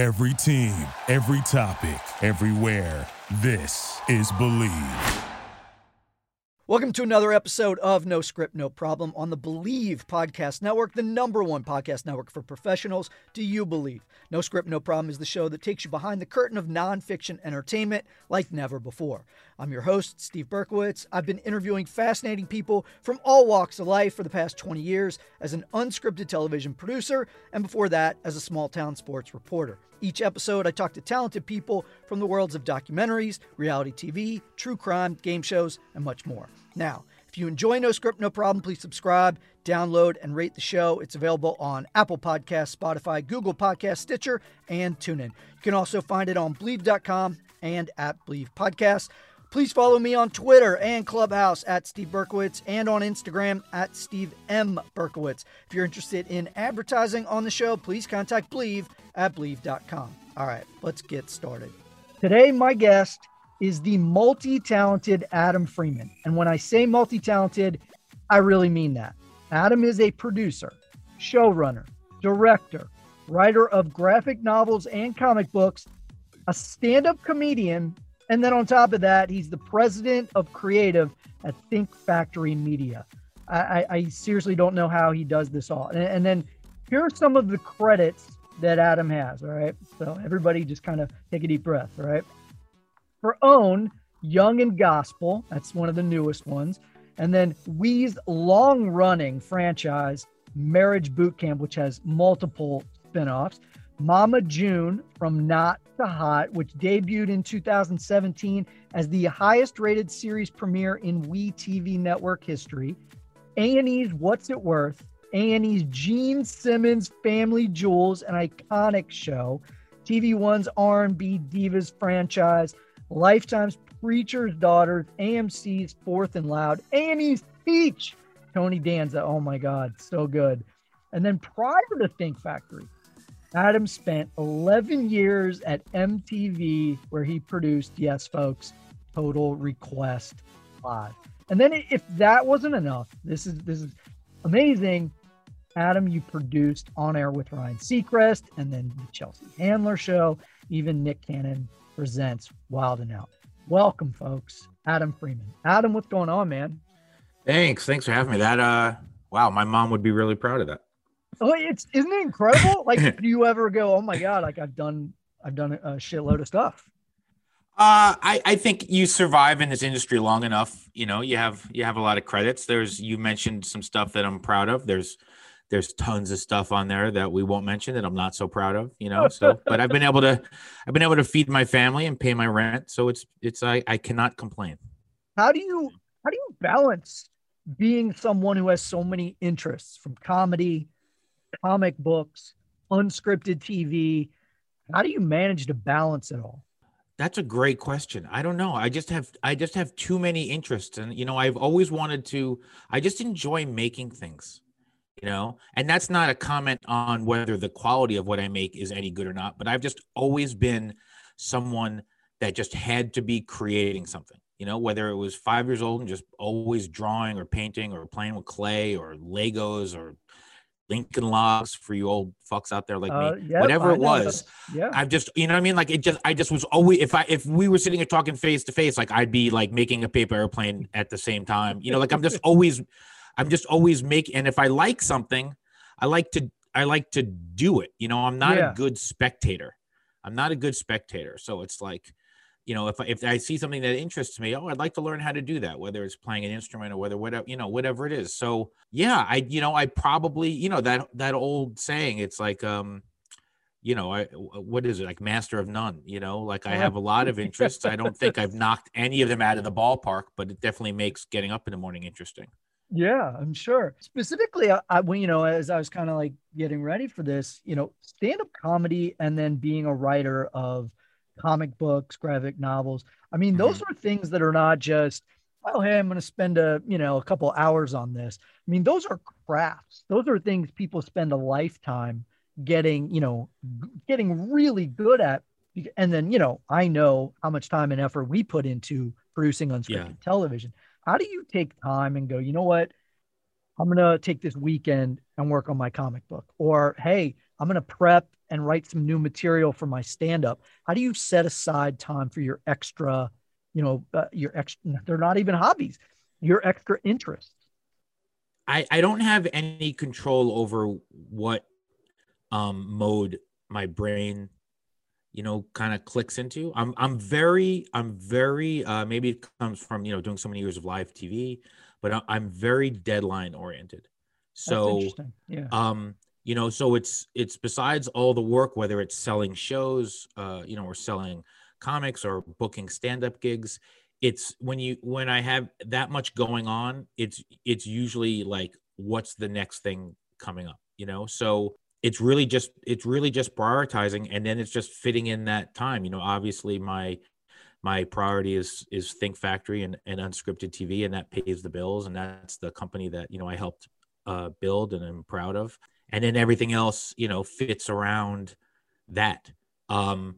Every team, every topic, everywhere. This is Believe. Welcome to another episode of No Script, No Problem on the Believe Podcast Network, the number one podcast network for professionals. Do you believe? No Script, No Problem is the show that takes you behind the curtain of nonfiction entertainment like never before. I'm your host, Steve Berkowitz. I've been interviewing fascinating people from all walks of life for the past 20 years as an unscripted television producer, and before that, as a small town sports reporter. Each episode, I talk to talented people from the worlds of documentaries, reality TV, true crime, game shows, and much more. Now, if you enjoy No Script, No Problem, please subscribe, download, and rate the show. It's available on Apple Podcasts, Spotify, Google Podcasts, Stitcher, and TuneIn. You can also find it on Believe.com and at Believe Podcasts. Please follow me on Twitter and Clubhouse at Steve Berkowitz and on Instagram at Steve M. Berkowitz. If you're interested in advertising on the show, please contact Believe at Believe.com. All right, let's get started. Today, my guest is the multi talented Adam Freeman. And when I say multi talented, I really mean that. Adam is a producer, showrunner, director, writer of graphic novels and comic books, a stand up comedian, and then on top of that, he's the president of creative at Think Factory Media. I, I seriously don't know how he does this all. And, and then here are some of the credits that Adam has. All right. So everybody just kind of take a deep breath. All right. For OWN, Young and Gospel, that's one of the newest ones. And then We's long running franchise, Marriage Boot Camp, which has multiple spinoffs. Mama June from Not to Hot, which debuted in 2017 as the highest rated series premiere in We TV network history. A&E's What's It Worth, A&E's Gene Simmons Family Jewels, an iconic show. TV One's R&B Divas franchise, Lifetime's Preacher's Daughters, AMC's Fourth and Loud, A&E's Teach, Tony Danza. Oh my God, so good. And then prior to Think Factory, Adam spent 11 years at MTV where he produced, yes, folks, Total Request Live. And then if that wasn't enough, this is this is amazing. Adam, you produced On Air with Ryan Seacrest and then the Chelsea Handler show. Even Nick Cannon presents Wild and Out. Welcome, folks. Adam Freeman. Adam, what's going on, man? Thanks. Thanks for having me. That uh wow, my mom would be really proud of that. Oh, it's isn't it incredible? like, do you ever go, "Oh my god, like I've done, I've done a shitload of stuff." Uh, I, I think you survive in this industry long enough. You know, you have you have a lot of credits. There's you mentioned some stuff that I'm proud of. There's there's tons of stuff on there that we won't mention that I'm not so proud of. You know, so but I've been able to I've been able to feed my family and pay my rent. So it's it's I I cannot complain. How do you how do you balance being someone who has so many interests from comedy comic books, unscripted TV? How do you manage to balance it all? That's a great question. I don't know. I just have I just have too many interests and you know, I've always wanted to I just enjoy making things. You know, and that's not a comment on whether the quality of what I make is any good or not, but I've just always been someone that just had to be creating something. You know, whether it was 5 years old and just always drawing or painting or playing with clay or Legos or Lincoln Logs for you old fucks out there like uh, me. Yep, Whatever it was, yeah. I've just you know what I mean. Like it just I just was always if I if we were sitting and talking face to face, like I'd be like making a paper airplane at the same time. You know, like I'm just always I'm just always making. And if I like something, I like to I like to do it. You know, I'm not yeah. a good spectator. I'm not a good spectator. So it's like you know, if if I see something that interests me, oh, I'd like to learn how to do that, whether it's playing an instrument or whether whatever you know, whatever it is. So yeah, I you know, I probably you know that that old saying, it's like um, you know, I what is it like master of none? You know, like I have a lot of interests. I don't think I've knocked any of them out of the ballpark, but it definitely makes getting up in the morning interesting. Yeah, I'm sure. Specifically, I, I you know, as I was kind of like getting ready for this, you know, stand up comedy and then being a writer of comic books, graphic novels. I mean, those mm-hmm. are things that are not just, oh, hey, I'm going to spend a, you know, a couple hours on this. I mean, those are crafts. Those are things people spend a lifetime getting, you know, getting really good at. And then, you know, I know how much time and effort we put into producing unscripted yeah. television. How do you take time and go, you know what? I'm going to take this weekend and work on my comic book. Or, hey, I'm going to prep and write some new material for my stand up. How do you set aside time for your extra, you know, uh, your extra, they're not even hobbies, your extra interests? I, I don't have any control over what um, mode my brain you know kind of clicks into i'm i'm very i'm very uh maybe it comes from you know doing so many years of live tv but i'm very deadline oriented so yeah um you know so it's it's besides all the work whether it's selling shows uh you know or selling comics or booking stand-up gigs it's when you when i have that much going on it's it's usually like what's the next thing coming up you know? So it's really just it's really just prioritizing and then it's just fitting in that time you know? Obviously my my priority is is think factory and, and unscripted tv and that pays the bills and that's the company that you know i helped uh, build and i'm proud of and then everything else you know fits around that um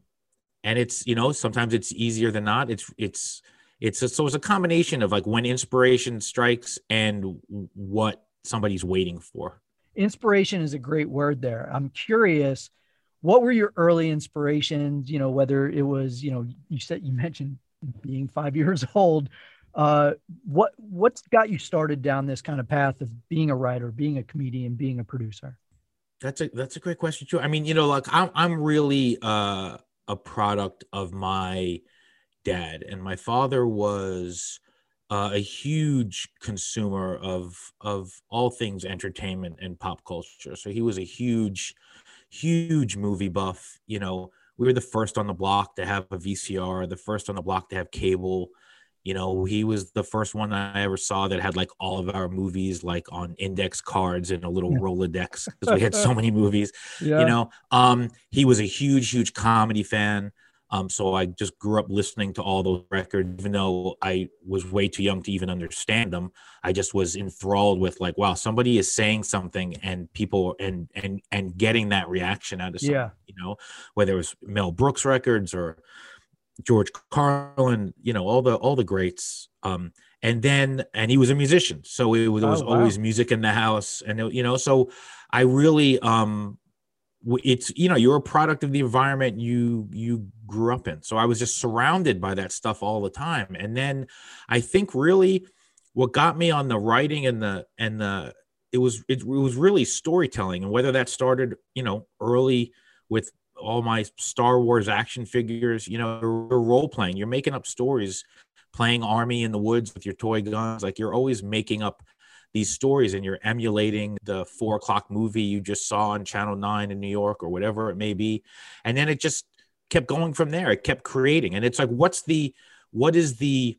and it's you know sometimes it's easier than not it's it's it's a, so it's a combination of like when inspiration strikes and what somebody's waiting for inspiration is a great word there. I'm curious, what were your early inspirations? You know, whether it was, you know, you said you mentioned being five years old. Uh, what what's got you started down this kind of path of being a writer, being a comedian, being a producer? That's a that's a great question too. I mean, you know, like I'm I'm really uh, a product of my dad, and my father was uh, a huge consumer of of all things entertainment and pop culture. So he was a huge, huge movie buff. You know, we were the first on the block to have a VCR, the first on the block to have cable. You know, he was the first one I ever saw that had like all of our movies like on index cards and a little Rolodex because we had so many movies. Yeah. You know, um, he was a huge, huge comedy fan. Um, so I just grew up listening to all those records, even though I was way too young to even understand them. I just was enthralled with like, wow, somebody is saying something, and people and and and getting that reaction out of something, yeah. you know, whether it was Mel Brooks records or George Carlin, you know, all the all the greats. Um, and then and he was a musician, so it was, was oh, wow. always music in the house, and it, you know, so I really um it's you know you're a product of the environment you you grew up in so i was just surrounded by that stuff all the time and then i think really what got me on the writing and the and the it was it, it was really storytelling and whether that started you know early with all my star wars action figures you know role playing you're making up stories playing army in the woods with your toy guns like you're always making up these stories and you're emulating the four o'clock movie you just saw on Channel 9 in New York or whatever it may be. And then it just kept going from there. It kept creating. And it's like, what's the, what is the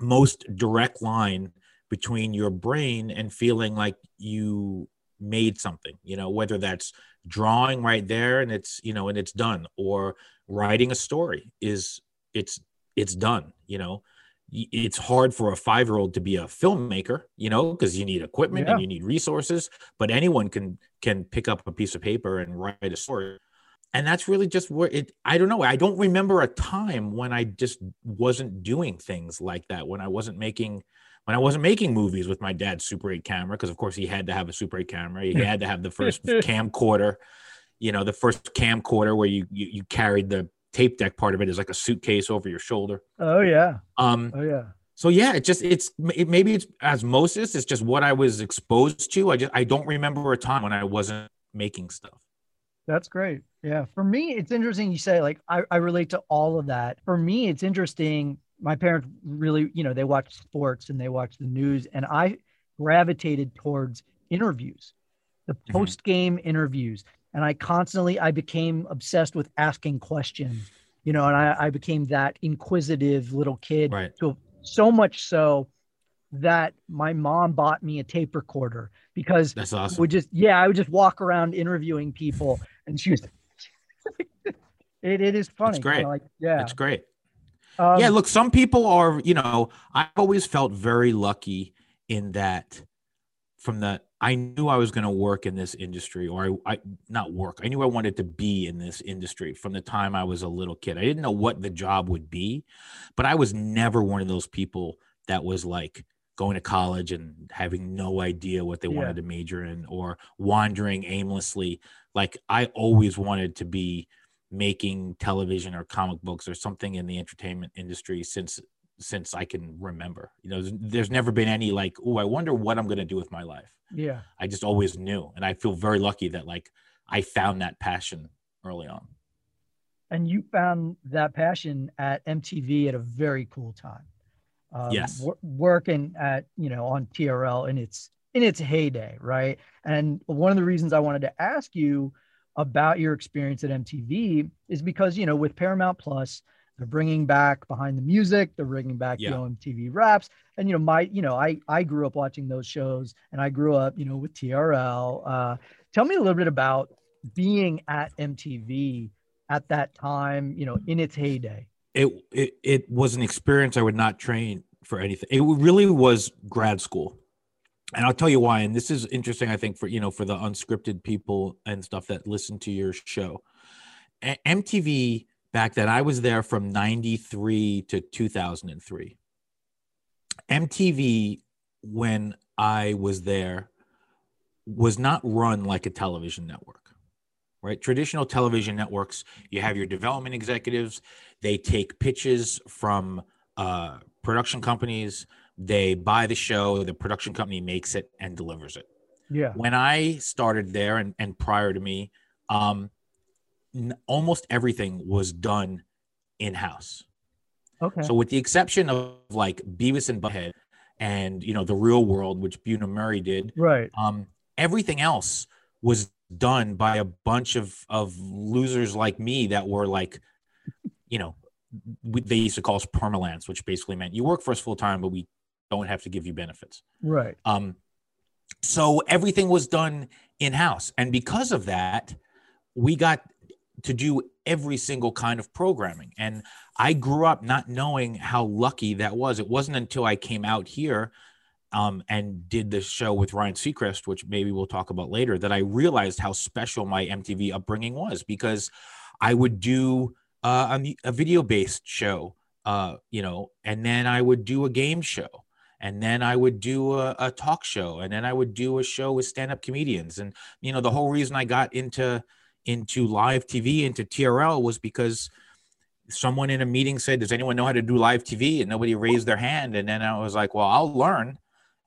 most direct line between your brain and feeling like you made something, you know, whether that's drawing right there and it's, you know, and it's done or writing a story is it's, it's done, you know, it's hard for a five year old to be a filmmaker, you know, because you need equipment yeah. and you need resources. But anyone can can pick up a piece of paper and write a story. And that's really just where it. I don't know. I don't remember a time when I just wasn't doing things like that. When I wasn't making when I wasn't making movies with my dad's Super 8 camera, because of course he had to have a Super 8 camera. He had to have the first camcorder, you know, the first camcorder where you, you you carried the tape deck part of it is like a suitcase over your shoulder. Oh yeah. Um. Oh yeah. So yeah, it just it's it, maybe it's osmosis. It's just what I was exposed to. I just I don't remember a time when I wasn't making stuff. That's great. Yeah. For me, it's interesting you say like I, I relate to all of that. For me, it's interesting. My parents really, you know, they watched sports and they watched the news, and I gravitated towards interviews, the post game mm-hmm. interviews and I constantly I became obsessed with asking questions, you know, and I, I became that inquisitive little kid. Right. So so much so that my mom bought me a tape recorder because that's awesome. Would just yeah, I would just walk around interviewing people, and she was. it, it is funny. It's great. Like, yeah, it's great. Um, yeah, look, some people are. You know, I've always felt very lucky in that from the I knew I was going to work in this industry, or I, I, not work. I knew I wanted to be in this industry from the time I was a little kid. I didn't know what the job would be, but I was never one of those people that was like going to college and having no idea what they Yeah. wanted to major in or wandering aimlessly like i always wanted to be making television or comic books or something in the entertainment industry since since i can remember you know there's, there's never been any like oh i wonder what i'm going to do with my life Yeah. i just always knew and i feel very lucky that like i found that passion early on And you found that passion at MTV at a very cool time. Um, Yes. wor- working at, you know, on TRL in its in its heyday, right? And one of the reasons I wanted to ask you about your experience at MTV is because, you know, with Paramount Plus, they're bringing back behind the music, they're bringing back, you Yeah. know, MTV raps. And, you know, my, you know, I, I grew up watching those shows and I grew up, you know, with TRL. Uh, tell me a little bit about being at MTV at that time, you know, in its heyday. it, it it was an experience I would not train for anything. It really was grad school, and I'll tell you why. And this is interesting, I think, for you know, for the unscripted people and stuff that listen to your show. A- MTV back then, I was there from '93 to 2003. MTV, when I was there, was not run like a television network, right? Traditional television networks, you have your development executives, they take pitches from uh, production companies, they buy the show, the production company makes it and delivers it. Yeah. When I started there and, and prior to me, um, n- almost everything was done in house. Okay. So, with the exception of like Beavis and Butthead and you know the Real World, which Bunim Murray did, right. um, everything else was done by a bunch of of losers like me that were like, you know, we, they used to call us permalance, which basically meant you work for us full time, but we don't have to give you benefits. Right. Um, so everything was done in house, and because of that, we got to do every single kind of programming. And I grew up not knowing how lucky that was. It wasn't until I came out here um, and did the show with Ryan Seacrest, which maybe we'll talk about later, that I realized how special my MTV upbringing was because I would do uh, a, a video based show, uh, you know, and then I would do a game show. And then I would do a, a talk show, and then I would do a show with stand-up comedians. And you know, the whole reason I got into into live TV, into TRL, was because someone in a meeting said, "Does anyone know how to do live TV?" And nobody raised their hand. And then I was like, "Well, I'll learn."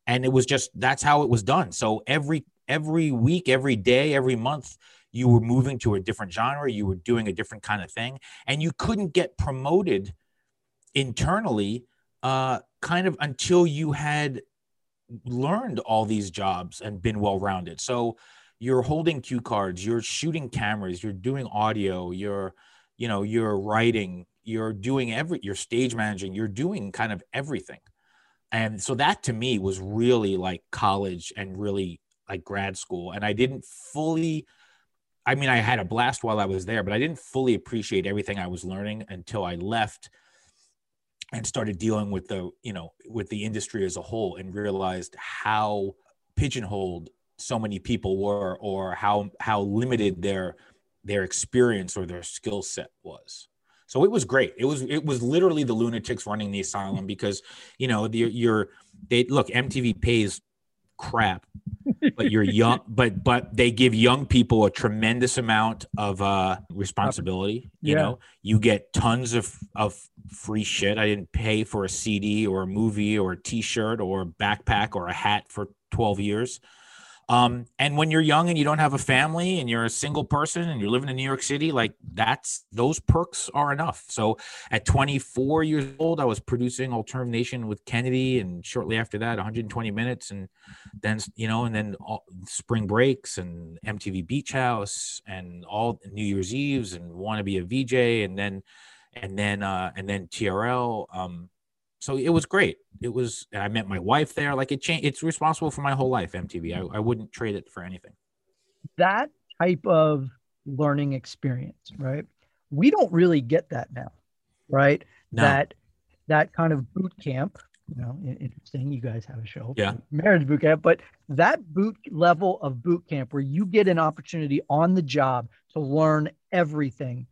And it was just that's how it was done. So every every week, every day, every month, you were moving to a different genre. You were doing a different kind of thing, and you couldn't get promoted internally, uh, kind of until you had learned all these jobs and been well rounded. So you're holding cue cards, you're shooting cameras, you're doing audio, you're, you know, you're writing, you're doing every, you're stage managing, you're doing kind of everything. And so that to me was really like college and really like grad school. And I didn't fully, I mean, I had a blast while I was there, but I didn't fully appreciate everything I was learning until I left and started dealing with the you know with the industry as a whole and realized how pigeonholed so many people were or how how limited their their experience or their skill set was. So it was great. It was it was literally the lunatics running the asylum because you know the, you're they look mtv pays crap but you're young but but they give young people a tremendous amount of uh responsibility you Yeah. know? You get tons of of free shit. I didn't pay for a cd or a movie or a t-shirt or a backpack or a hat for 12 years um and when you're young and you don't have a family and you're a single person and you're living in new york city like that's those perks are enough. So at 24 years old i was producing alternative nation with kennedy and shortly after that 120 minutes and then you know and then all, spring breaks and mtv beach house and all new year's eves and want to be a vj and then and then uh and then trl um so it was great it was i met my wife there like it changed it's responsible for my whole life mtv I, I wouldn't trade it for anything That type of learning experience, right? We don't really get that now, right? no That that kind of boot camp, you know, interesting. You guys have a show, Yeah. marriage boot camp, but that boot level of boot camp where you get an opportunity on the job to learn everything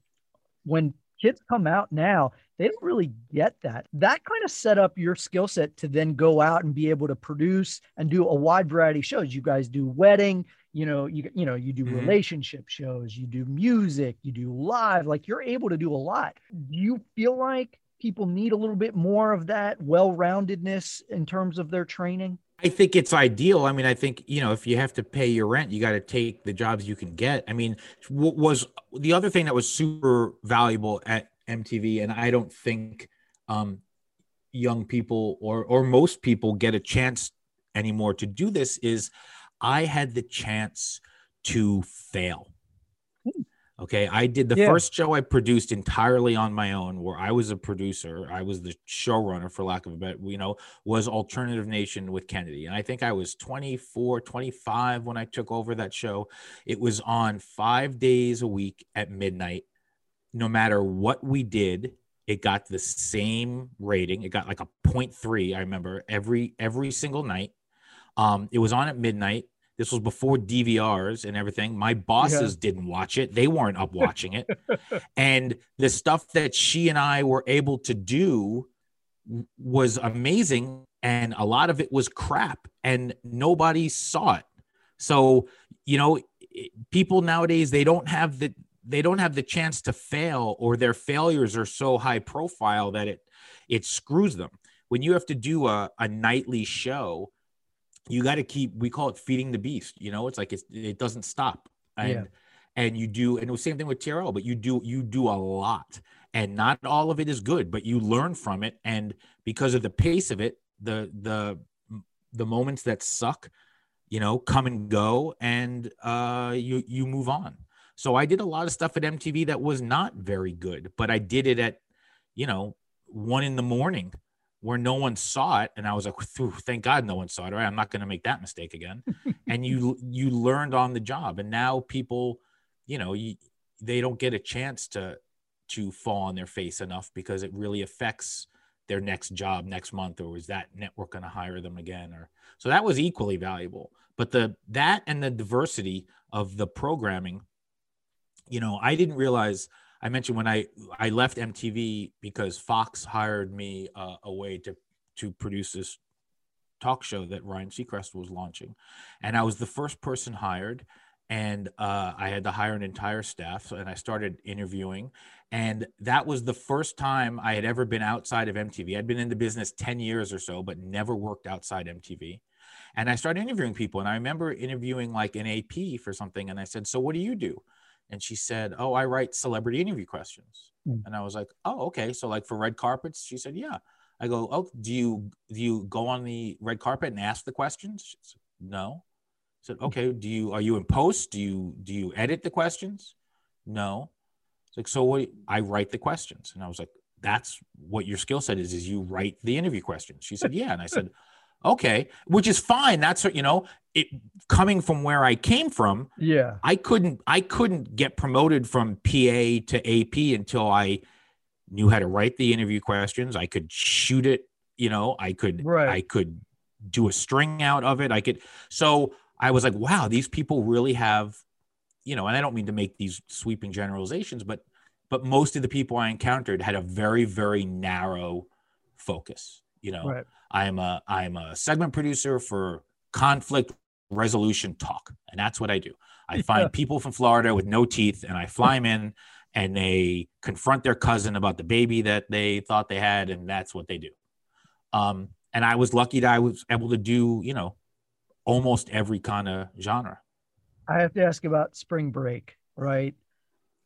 when kids come out now, they don't really get that. That kind of set up your skill set to then go out and be able to produce and do a wide variety of shows. You guys do wedding, you know, you you know, you do mm-hmm. relationship shows, you do music, you do live, like you're able to do a lot. Do you feel like people need a little bit more of that well-roundedness in terms of their training? I think it's ideal. I mean, I think you know if you have to pay your rent, you got to take the jobs you can get. I mean, what was the other thing that was super valuable at MTV, and I don't think um, young people or or most people get a chance anymore to do this. Is I had the chance to fail. Okay. I did the yeah. first show I produced entirely on my own, where I was a producer. I was the showrunner, for lack of a better, you know, was Alternative Nation with Kennedy. And I think I was 24, 25 when I took over that show. It was on five days a week at midnight. No matter what we did, it got the same rating. It got like a 0.3, I remember, every every single night. Um, it was on at midnight. This was before DVRs and everything. My bosses yeah. didn't watch it. They weren't up watching it. and the stuff that she and I were able to do was amazing. And a lot of it was crap and nobody saw it. So, you know, people nowadays, they don't have the, they don't have the chance to fail or their failures are so high profile that it, it screws them. When you have to do a, a nightly show, you got to keep we call it feeding the beast you know? It's like it's, it doesn't stop. And yeah. and you do and the same thing with TRL but you do you do a lot. And not all of it is good but you learn from it. And because of the pace of it the the the moments that suck you know come and go and uh you you move on. So i did a lot of stuff at mtv that was not very good but i did it at you know one in the morning where no one saw it and i was like thank god no one saw it right i'm not going to make that mistake again. And you you learned on the job and now people you know you, they don't get a chance to to fall on their face enough because it really affects their next job next month or is that network going to hire them again or so that was equally valuable. But the that and the diversity of the programming you know i didn't realize I mentioned when I I left MTV because Fox hired me uh, away to to produce this talk show that Ryan Seacrest was launching, and I was the first person hired, and uh, I had to hire an entire staff, so, and I started interviewing, and that was the first time I had ever been outside of MTV. I'd been in the business ten years or so, but never worked outside MTV. And I started interviewing people, and I remember interviewing like an AP for something, and I said, "So what do you do?" And she said, "Oh, I write celebrity interview questions." Mm. And I was like, "Oh, okay." So like for red carpets, she said, "Yeah." I go, "Oh, do you do you go on the red carpet and ask the questions?" Said, no. I said, hmm. "Okay, do you are you in post? Do you do you edit the questions?" No. It's like, "So what I write the questions." And I was like, "That's what your skill set is is you write the interview questions." She said, "Yeah." And I said, okay which is fine that's what, you know it coming from where i came from yeah i couldn't i couldn't get promoted from pa to ap until i knew how to write the interview questions i could shoot it you know i could right. i could do a string out of it i could so i was like wow these people really have you know and i don't mean to make these sweeping generalizations but but most of the people i encountered had a very very narrow focus you know right. i'm a i'm a segment producer for conflict resolution talk and that's what i do i find yeah. people from florida with no teeth and i fly them in and they confront their cousin about the baby that they thought they had and that's what they do um, and i was lucky that i was able to do you know almost every kind of genre i have to ask about spring break right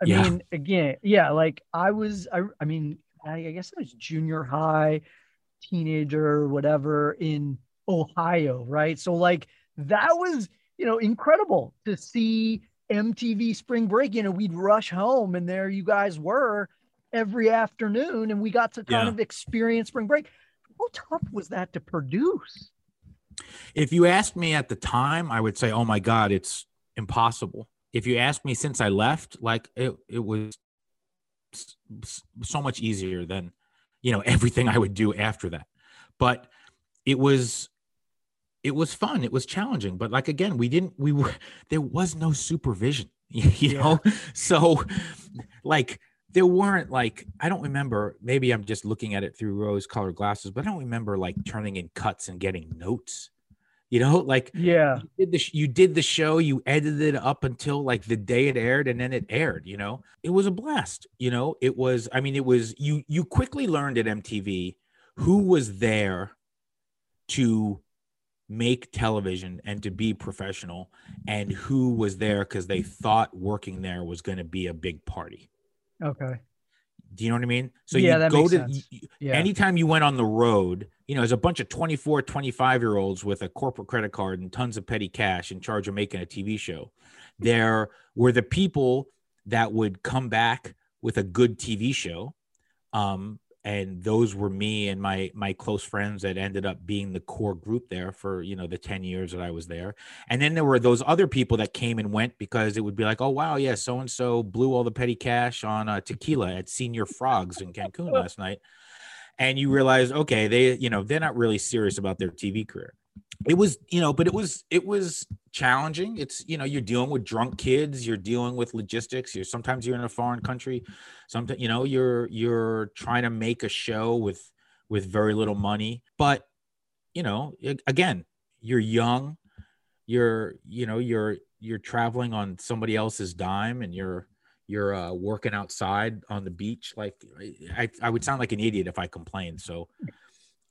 i yeah. mean again yeah like i was i, I mean I, I guess i was junior high teenager whatever in Ohio, right? So like that was, you know, incredible to see MTV Spring Break. You know, we'd rush home and there you guys were every afternoon and we got to kind yeah. of experience spring break. How tough was that to produce? If you asked me at the time, I would say, "Oh my god, it's impossible." If you ask me since I left, like it, it was so much easier than you know everything I would do after that. But it was it was fun. It was challenging. But like again, we didn't we were there was no supervision, you yeah. know. So like there weren't like I don't remember. Maybe I'm just looking at it through rose-colored glasses, but I don't remember like turning in cuts and getting notes. You know, like yeah, you did the sh- you did the show, you edited it up until like the day it aired, and then it aired. You know, it was a blast. You know, it was. I mean, it was. You you quickly learned at MTV who was there to make television and to be professional, and who was there because they thought working there was going to be a big party. Okay. Do you know what I mean? So Yeah, you that go to you- Yeah. anytime you went on the road, you know, there's a bunch of 24, 25 year olds with a corporate credit card and tons of petty cash in charge of making a TV show. There were the people that would come back with a good TV show. Um, and those were me and my my close friends that ended up being the core group there for you know the 10 years that I was there. And then there were those other people that came and went because it would be like, oh wow, yeah, so and so blew all the petty cash on uh, tequila at Señor Frog's in Cancun last night, and you realize, okay, they, you know, they're not really serious about their TV career. It was, you know, but it was, it was challenging. It's, you know, you're dealing with drunk kids, you're dealing with logistics. You're sometimes you're in a foreign country, sometimes, you know, you're you're trying to make a show with with very little money, but you know, again, you're young you're you know you're you're traveling on somebody else's dime and you're you're uh, working outside on the beach like I, I would sound like an idiot if i complained so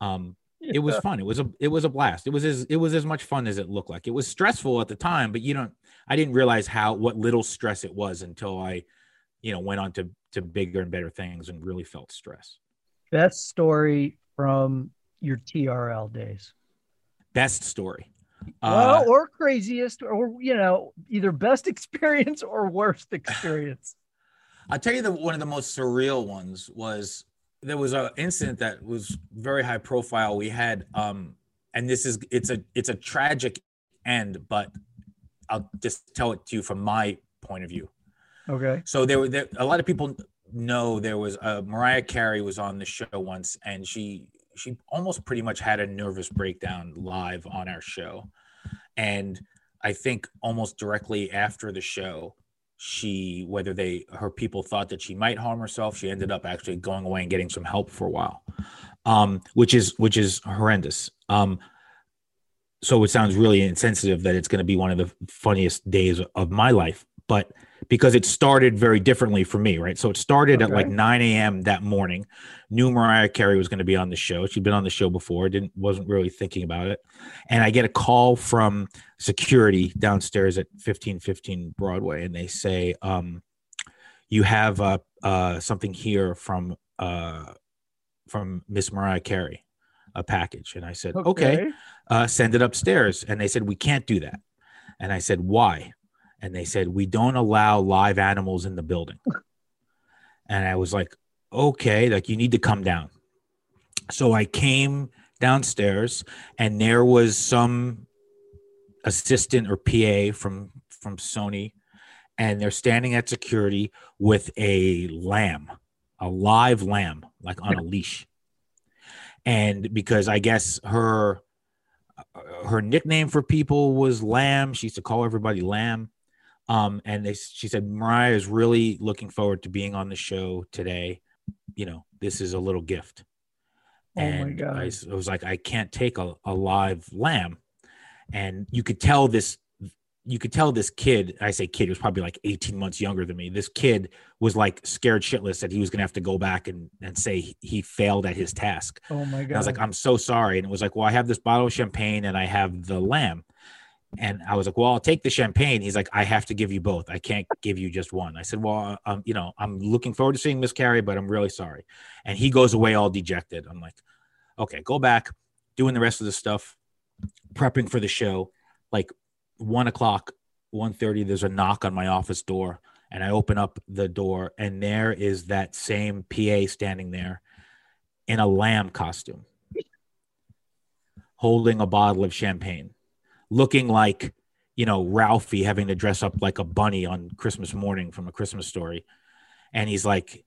um it was fun. It was a it was a blast. It was as it was as much fun as it looked like. It was stressful at the time but you don't i didn't realize how what little stress it was until i you know went on to to bigger and better things and really felt stress. Best story from your TRL days. best story. Well, Uh, or craziest, or you know, either best experience or worst experience. I'll tell you the one of the most surreal ones was there was an incident that was very high profile. We had um and this is it's a it's a tragic end, but I'll just tell it to you from my point of view. Okay. So there were there, a lot of people know there was uh, Mariah Carey was on the show once, and she she almost pretty much had a nervous breakdown live on our show, and I think almost directly after the show, she whether they her people thought that she might harm herself, she ended up actually going away and getting some help for a while, um, which is which is horrendous. Um, so it sounds really insensitive that it's going to be one of the funniest days of my life, but because it started very differently for me, right? So it started at like 9 a.m. that morning. Knew Mariah Carey was going to be on the show. She'd been on the show before. Didn't wasn't really thinking about it. And I get a call from security downstairs at 1515 Broadway, and they say, um, "You have uh, uh, something here from uh, from Miss Mariah Carey, a package." And I said, "Okay." uh, send it upstairs. And they said, we can't do that. And I said, why? And they said, we don't allow live animals in the building. And I was like, okay, like you need to come down. So I came downstairs and there was some assistant or PA from from Sony and they're standing at security with a lamb, a live lamb like on a leash. And because I guess her her nickname for people was Lamb. She used to call everybody Lamb. Um, and they, she said, Mariah is really looking forward to being on the show today. You know, this is a little gift. Oh my and God. I, I was like, I can't take a, a live lamb. And you could tell this, you could tell this kid, I say kid, he was probably like 18 months younger than me. This kid was like scared shitless that he was going to have to go back and, and say he- failed at his task. Oh my And god. I was like, I'm so sorry. And it was like, well, I have this bottle of champagne and I have the lamb. And I was like, well, I'll take the champagne. He's like, I have to give you both. I can't give you just one. I said, well, um, you know, I'm looking forward to seeing Miss Carey, but I'm really sorry. And he goes away all dejected. I'm like, okay, go back, doing the rest of the stuff, prepping for the show. Like one o'clock, 1.30, there's a knock on my office door. And I open up the door, and there is that same PA standing there in a lamb costume, holding a bottle of champagne, looking like, you know, Ralphie having to dress up like a bunny on Christmas morning from a Christmas story. And he's like,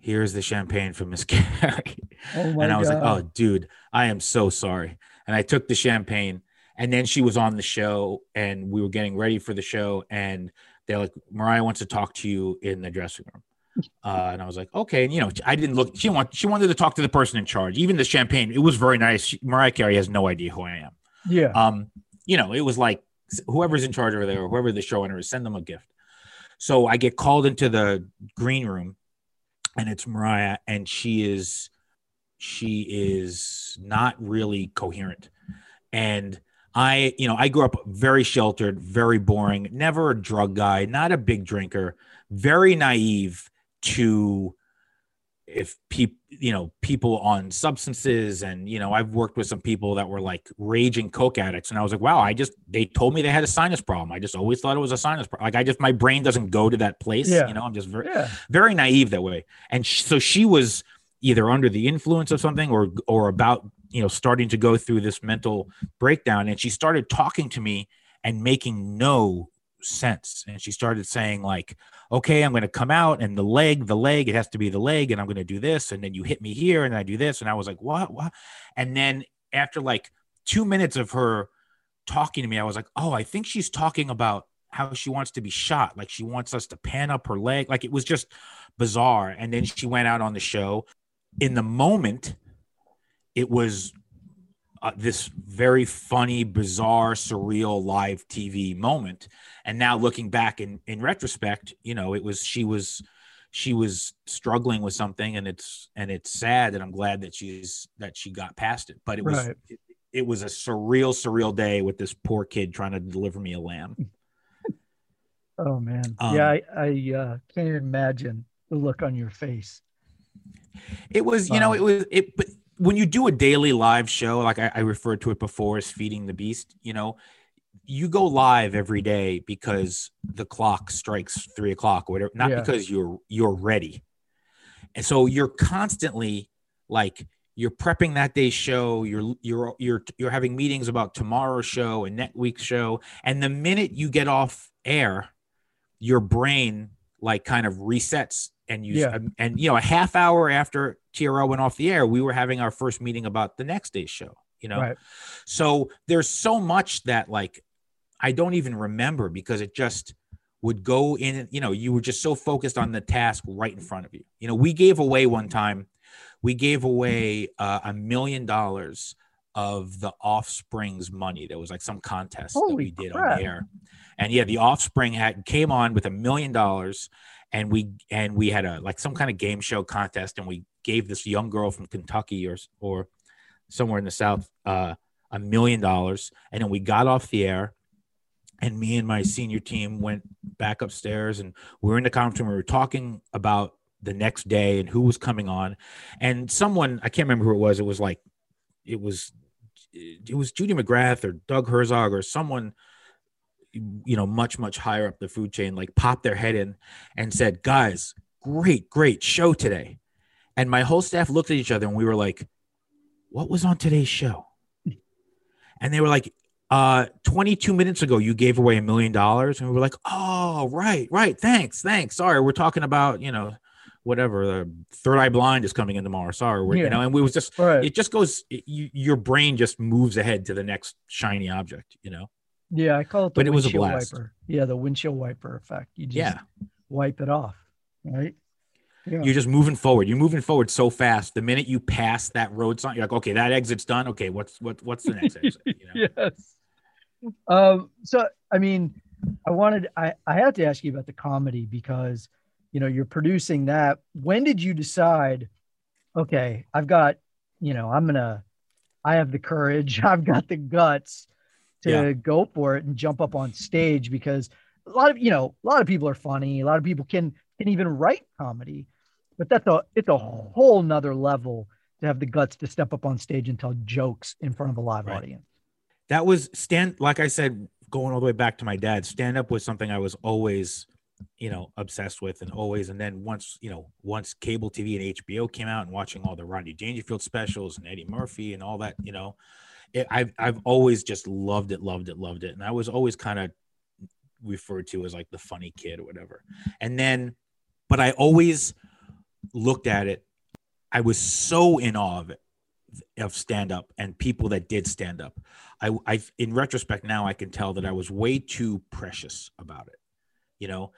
here's the champagne for Miss Carey. oh and I was god. like, oh, dude, I am so sorry. And I took the champagne. And then she was on the show, and we were getting ready for the show. And they're like, Mariah wants to talk to you in the dressing room. Uh, and I was like, okay. And you know, I didn't look. She want she wanted to talk to the person in charge. Even the champagne, it was very nice. She, Mariah Carey has no idea who I am. Yeah. Um, you know, it was like whoever's in charge over there, or whoever the show owner is, send them a gift. So I get called into the green room, and it's Mariah, and she is she is not really coherent, and I, you know, I grew up very sheltered, very boring, never a drug guy, not a big drinker, very naive to if people you know people on substances and you know i've worked with some people that were like raging coke addicts and i was like wow i just they told me they had a sinus problem i just always thought it was a sinus problem like i just my brain doesn't go to that place Yeah. you know i'm just very yeah. very naive that way and sh- so she was either under the influence of something or or about you know starting to go through this mental breakdown and she started talking to me and making no sense. And she started saying like okay i'm going to come out and the leg the leg it has to be the leg and i'm going to do this and then you hit me here and i do this. And i was like what? What? And then after like two minutes of her talking to me i was like oh i think she's talking about how she wants to be shot. Like she wants us to pan up her leg. Like it was just bizarre. And then she went out on the show. In the moment it was uh, this very funny bizarre surreal live tv moment and now looking back in in retrospect you know it was she was she was struggling with something and it's and it's sad and i'm glad that she's that she got past it but it was Right. it, it was a surreal surreal day with this poor kid trying to deliver me a lamb Oh man. Um, yeah, I, I uh, can't even imagine the look on your face. It was, you know, it was it. But when you do a daily live show, like I, I referred to it before as feeding the beast, you know, you go live every day because the clock strikes three o'clock or whatever, not Yeah. because you're you're ready, and so you're constantly like you're prepping that day's show. You're you're you're you're having meetings about tomorrow's show and next week's show, and the minute you get off air, your brain like kind of resets and you Yeah. and you know a half hour after TRL went off the air, we were having our first meeting about the next day's show. You know, Right. so there's so much that like I don't even remember because it just would go in. You know, you were just so focused on the task right in front of you. You know, we gave away one time, we gave away uh, a million dollars of the Offspring's money. There was like some contest that Holy we did crap. on air, and yeah, the Offspring had came on with a million dollars and we and we had a like some kind of game show contest and we gave this young girl from Kentucky or or somewhere in the south uh a million dollars and then we got off the air and me and my senior team went back upstairs and we were in the conference room we were talking about the next day and who was coming on and someone I can't remember who it was it was like it was it was Judy McGrath or Doug Herzog or someone you know much much higher up the food chain like popped their head in and said guys great great show today. And my whole staff looked at each other and we were like what was on today's show? And they were like uh 22 minutes ago you gave away a million dollars? And we were like oh right right thanks thanks. Sorry we're talking about you know whatever the third eye blind is coming in tomorrow. Sorry we're, Yeah. you know and we was just Right. it just goes it, you, your brain just moves ahead to the next shiny object you know yeah, I call it the but it was a windshield blast. wiper. Yeah, the windshield wiper effect. You just yeah wipe it off. Right. Yeah. you're just moving forward. You're moving forward so fast. The minute you pass that road sign, you're like, okay, that exit's done. Okay, what's what what's the next exit? You know? yes. Um, so I mean, I wanted I, I had to ask you about the comedy because you know you're producing that. When did you decide, okay, I've got, you know, I'm gonna I have the courage, I've got the guts to Yeah. go for it and jump up on stage because a lot of you know, a lot of people are funny, a lot of people can can even write comedy, but that's a it's a whole nother level to have the guts to step up on stage and tell jokes in front of a live Right. audience. That was stand like I said, going all the way back to my dad, stand up was something I was always, you know, obsessed with and always. And then once, you know, once cable TV and HBO came out and watching all the Rodney Dangerfield specials and Eddie Murphy and all that, you know, it, I've I've always just loved it, loved it, loved it. And I was always kind of referred to as like the funny kid or whatever. And then, but I always looked at it. I was so in awe of it, of stand up and people that did stand up. I, I, in retrospect now, I can tell that I was way too precious about it. You know,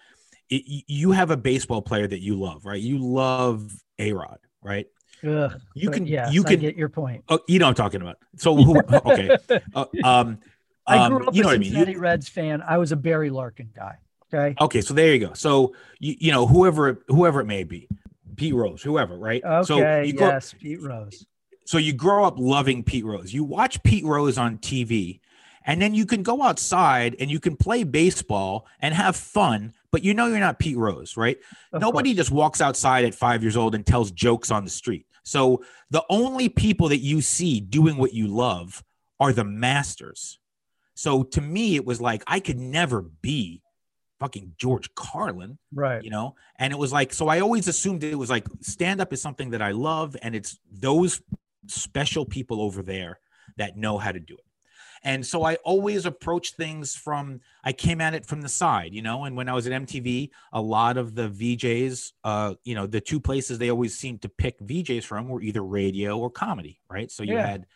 it, you have a baseball player that you love, right? You love A Rod, right? Ugh, You can- yeah, you can- get your point. Oh, you know what I'm talking about. So who? okay. Uh, um, I um, grew up you know a what I mean. You- Reds fan. I was a Barry Larkin guy. Okay. Okay, so there you go. So you, you know whoever whoever it may be, Pete Rose, whoever, right? So Okay. you grow, yes, Pete Rose. so you grow up loving Pete Rose. You watch Pete Rose on TV, and then you can go outside and you can play baseball and have fun, but you know you're not Pete Rose, right? Of Nobody course. just walks outside at five years old and tells jokes on the street. So the only people that you see doing what you love are the masters. So to me, it was like I could never be fucking George Carlin Right. you know and it was like so i always assumed it was like stand up is something that i love and it's those special people over there that know how to do it and so i always approach things from i came at it from the side you know and when i was at mtv a lot of the vjs uh you know the two places they always seemed to pick vjs from were either radio or comedy right so you Yeah. had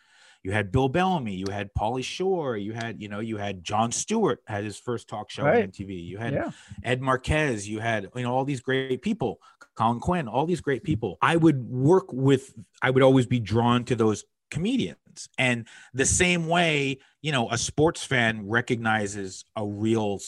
you had Bill Bellamy, you had Pauly Shore, you had, you know, you had Jon Stewart had his first talk show Right. on MTV. You had Yeah. Ed Marquez, you had, you know, all these great people, Colin Quinn, all these great people. I would work with, I would always be drawn to those comedians. And the same way, you know, a sports fan recognizes a real,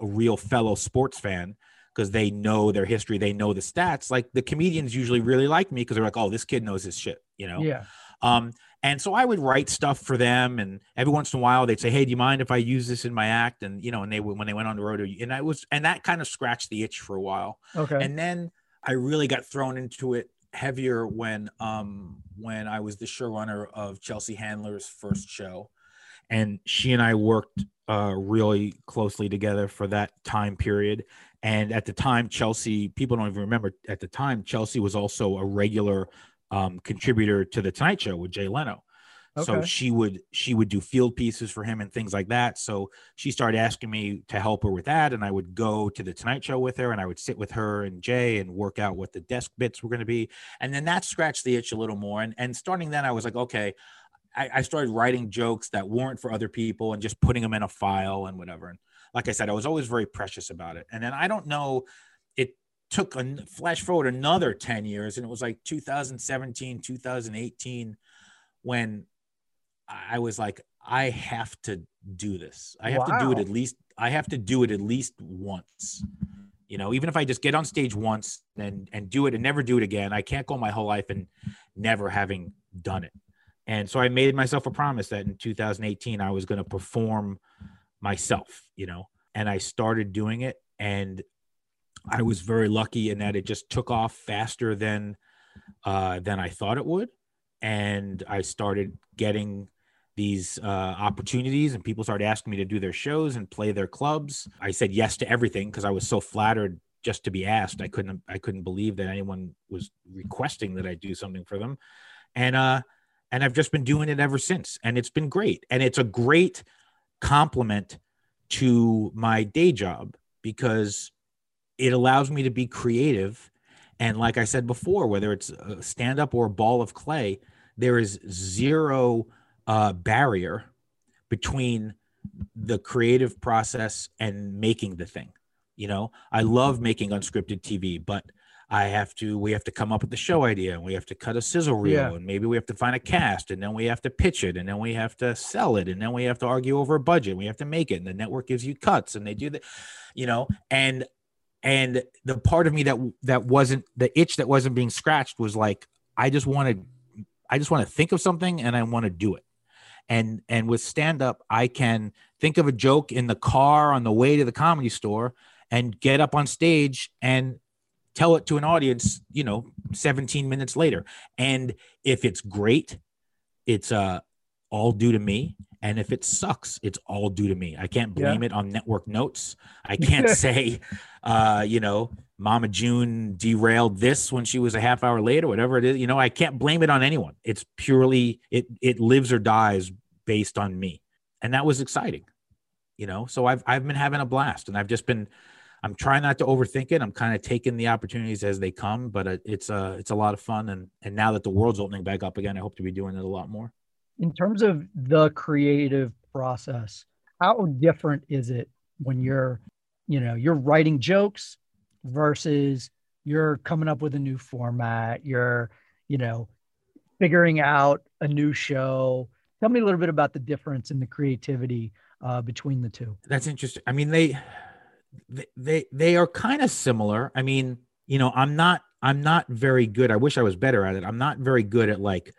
a real fellow sports fan because they know their history, they know the stats. Like the comedians usually really like me because they're like, oh, this kid knows his shit, you know? Yeah. Um, and so I would write stuff for them, and every once in a while they'd say, "Hey, do you mind if I use this in my act?" And you know, and they would when they went on the road, and I was, and that kind of scratched the itch for a while. Okay. And then I really got thrown into it heavier when, um, when I was the showrunner of Chelsea Handler's first show, and she and I worked uh, really closely together for that time period. And at the time, Chelsea, people don't even remember. At the time, Chelsea was also a regular um, contributor to the Tonight Show with Jay Leno. So she would she would do field pieces for him and things like that. So she started asking me to help her with that, and I would go to the Tonight Show with her, and I would sit with her and Jay and work out what the desk bits were going to be, and then that scratched the itch a little more. And and starting then, I was like, okay, I, I started writing jokes that weren't for other people and just putting them in a file and whatever. And like I said, I was always very precious about it. And then I don't know, it took a flash forward another 10 years and it was like 2017 2018 when i was like i have to do this. I have to do it at least i have to do it at least once. You know even if i just get on stage once and and do it and never do it again i can't go my whole life and never having done it. And so i made myself a promise that in 2018 i was going to perform myself you know? And i started doing it and I was very lucky in that it just took off faster than uh, than I thought it would, and I started getting these uh, opportunities, and people started asking me to do their shows and play their clubs. I said yes to everything because I was so flattered just to be asked. I couldn't I couldn't believe that anyone was requesting that I do something for them, and uh, and I've just been doing it ever since, and it's been great, and it's a great compliment to my day job because it allows me to be creative and like i said before whether it's a stand up or a ball of clay there is zero uh, barrier between the creative process and making the thing you know? I love making unscripted tv but i have to we have to come up with the show idea and we have to cut a sizzle reel Yeah. and maybe we have to find a cast and then we have to pitch it and then we have to sell it and then we have to argue over a budget we have to make it and the network gives you cuts and they do that you know? And and the part of me that that wasn't the itch that wasn't being scratched was like i just want to i just want to think of something and i want to do it and and with stand up i can think of a joke in the car on the way to the comedy store and get up on stage and tell it to an audience you know 17 minutes later. And if it's great it's uh all due to me. And if it sucks it's all due to me. I can't Yeah. blame it on network notes. I can't say uh you know mama june derailed this when she was a half hour late or whatever it is. You know i can't blame it on anyone. It's purely it it lives or dies based on me. And that was exciting you know? So i've i've been having a blast and i've just been i'm trying not to overthink it. I'm kind of taking the opportunities as they come but uh, it's uh it's a lot of fun. And and now that the world's opening back up again i hope to be doing it a lot more. In terms of the creative process how different is it when you're you know you're writing jokes versus you're coming up with a new format, you're, you know, figuring out a new show. Tell me a little bit about the difference in the creativity uh, between the two. That's interesting. I mean, they they they, are kind of similar. I mean, you know, I'm not I'm not very good. I wish I was better at it. I'm not very good at like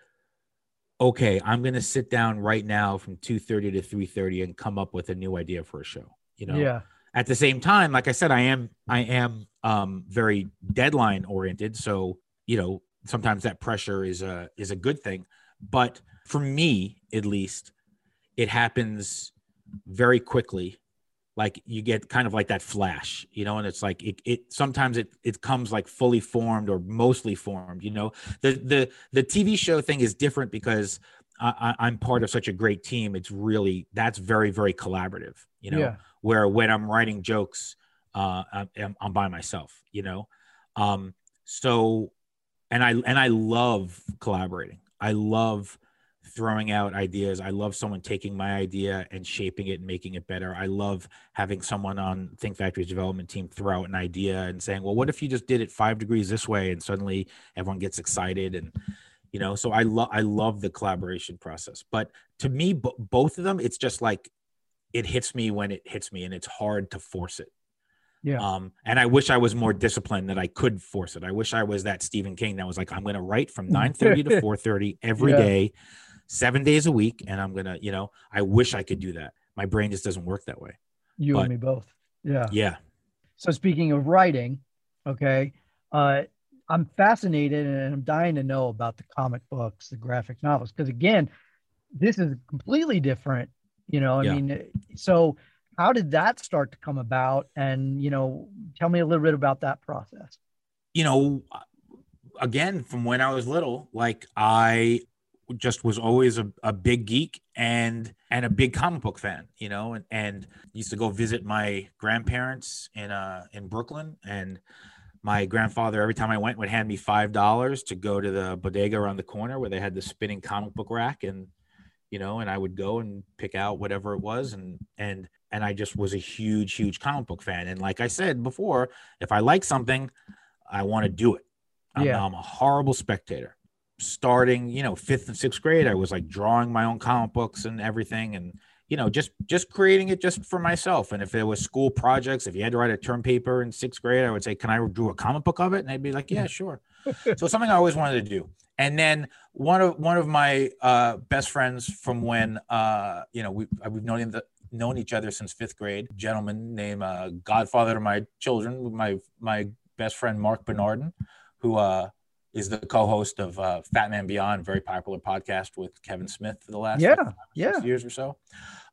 okay, I'm going to sit down right now from 2:30 to 3:30 and come up with a new idea for a show, you know. Yeah. At the same time, like I said I am I am um very deadline oriented, so, you know, sometimes that pressure is a is a good thing, but for me at least it happens very quickly. Like you get kind of like that flash you know and it's like it, it sometimes it it comes like fully formed or mostly formed you know. The the the tv show thing is different because I, i'm part of such a great team. It's really that's very very collaborative you know. Yeah. Where when i'm writing jokes uh I'm, I'm by myself you know um so and i and i love collaborating i love throwing out ideas. I love someone taking my idea and shaping it and making it better. I love having someone on Think Factory's development team throw out an idea and saying, "Well, what if you just did it 5 degrees this way?" and suddenly everyone gets excited and you know, so I love I love the collaboration process. But to me b- both of them it's just like it hits me when it hits me and it's hard to force it. Yeah. Um, and I wish I was more disciplined that I could force it. I wish I was that Stephen King that was like, I'm going to write from 9:30 to 4:30 every Yeah. day, seven days a week, and I'm gonna, you know, I wish I could do that. My brain just doesn't work that way. You but- and me both. Yeah. Yeah, So speaking of writing, okay, uh, I'm fascinated and I'm dying to know about the comic books, the graphic novels, because again, this is completely different. You know, I Yeah. mean, so how did that start to come about? And you know, tell me a little bit about that process. you know, again, from when I was little, like I just was always a, a big geek and and a big comic book fan, you know, and, and used to go visit my grandparents in uh in Brooklyn and my grandfather every time I went would hand me five dollars to go to the bodega around the corner where they had the spinning comic book rack and you know and I would go and pick out whatever it was and and and I just was a huge huge comic book fan and like I said before if I like something I want to do it. I'm, Yeah. I'm a horrible spectator. Starting you know fifth and sixth grade I was like drawing my own comic books and everything and you know just just creating it just for myself and if there was school projects if you had to write a term paper in sixth grade i would say can i do a comic book of it? And they'd be like yeah sure. So something i always wanted to do and then one of one of my uh, best friends from when uh, you know we, we've known him known each other since fifth grade gentleman named uh, godfather to my children my my best friend marc bernardin who uh, is the co-host of uh, Fatman Beyond, very popular podcast with Kevin Smith for the last Yeah, like, five or six yeah. years or so.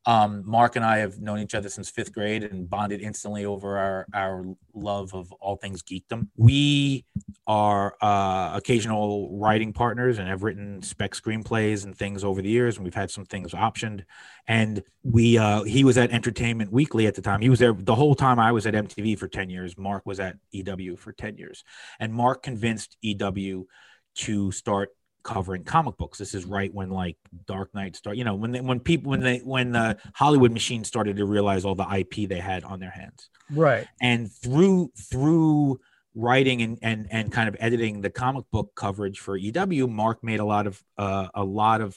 Um, Marc and I have known each other since fifth grade and bonded instantly over our our love of all things geekdom. We are uh, occasional writing partners and have written spec screenplays and things over the years, and we've had some things optioned. And we uh, he was at Entertainment Weekly at the time. He was there the whole time I was at MTV for ten years. Marc was at EW for ten years, and Marc convinced EW to start covering comic books. This is right when like Dark Knight started, you know, when they, when people when they when the Hollywood machine started to realize all the IP they had on their hands. Right. And through through writing and and and kind of editing the comic book coverage for EW, Marc made a lot of uh, a lot of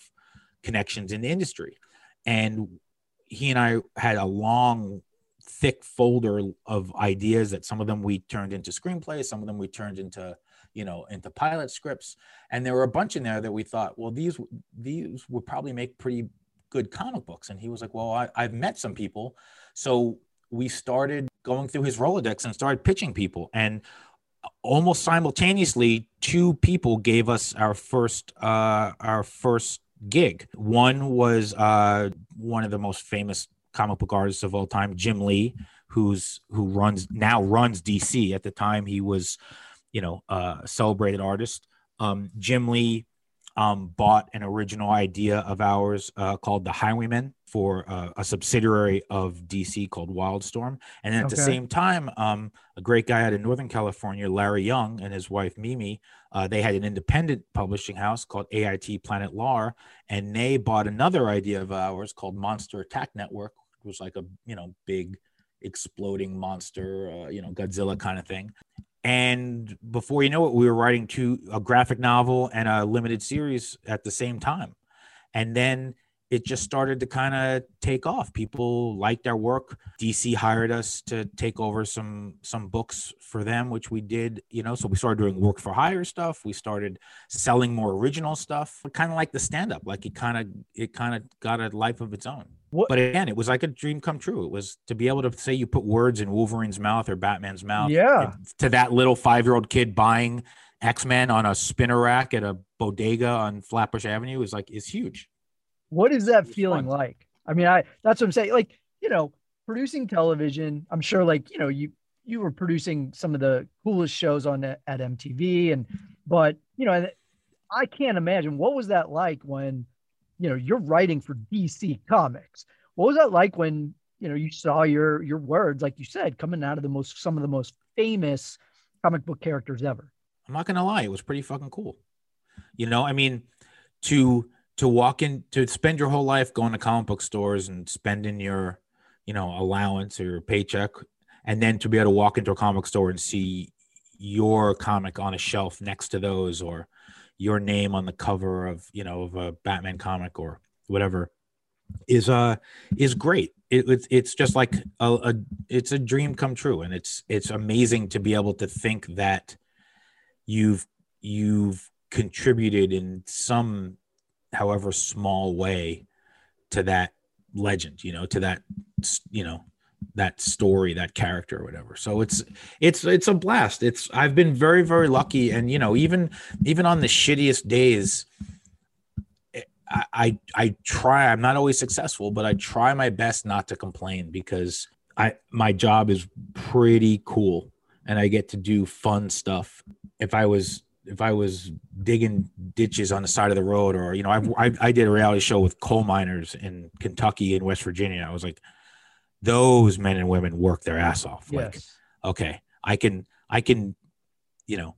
connections in the industry. And he and I had a long thick folder of ideas that some of them we turned into screenplays, some of them we turned into you know into pilot scripts. And there were a bunch in there that we thought well these these would probably make pretty good comic books. And he was like well I, i've met some people. So we started going through his rolodex and started pitching people. And almost simultaneously two people gave us our first uh our first gig. One was uh one of the most famous comic book artists of all time jim lee who's who runs now runs dc at the time he was you know, uh, celebrated artist. Um, Jim Lee um, bought an original idea of ours uh, called The Highwaymen for uh, a subsidiary of DC called Wildstorm. And at the same time, um, a great guy out in Northern California, Larry Young, and his wife Mimi, uh, they had an independent publishing house called AIT Planet Lar, and they bought another idea of ours called Monster Attack Network, which was like a you know big exploding monster, uh, you know, Godzilla kind of thing. And before you know it, we were writing two a graphic novel and a limited series at the same time. And then it just started to kind of take off. People liked our work. DC hired us to take over some some books for them, which we did. You know, so we started doing work for hire stuff. We started selling more original stuff, kind of like the stand up. Like it kind of it kind of got a life of its own. What? But again, it was like a dream come true. It was to be able to say you put words in Wolverine's mouth or Batman's mouth. Yeah. To that little five year old kid buying X Men on a spinner rack at a bodega on Flatbush Avenue is like is huge. What is that feeling fun. like? I mean, I that's what I'm saying. Like, you know, producing television, I'm sure like, you know, you you were producing some of the coolest shows on at MTV and but, you know, I can't imagine what was that like when, you know, you're writing for DC Comics. What was that like when, you know, you saw your your words like you said coming out of the most some of the most famous comic book characters ever? I'm not to lie, it was pretty fucking cool. You know, I mean, to to walk in to spend your whole life going to comic book stores and spending your you know allowance or your paycheck and then to be able to walk into a comic store and see your comic on a shelf next to those or your name on the cover of you know of a batman comic or whatever is uh is great. It, it's it's just like a, a it's a dream come true. And it's it's amazing to be able to think that you've you've contributed in some however small way to that legend you know to that you know that story that character or whatever. So it's it's it's a blast. It's i've been very very lucky. And you know even even on the shittiest days eh, I, I i try i'm not always successful but i try my best not to complain because i my job is pretty cool and i get to do fun stuff. If i was if I was digging ditches on the side of the road, or you know, I've, I, I did a reality show with coal miners in Kentucky and West Virginia. I was like, those men and women work their ass off. Like, yes. okay, I can, I can, you know,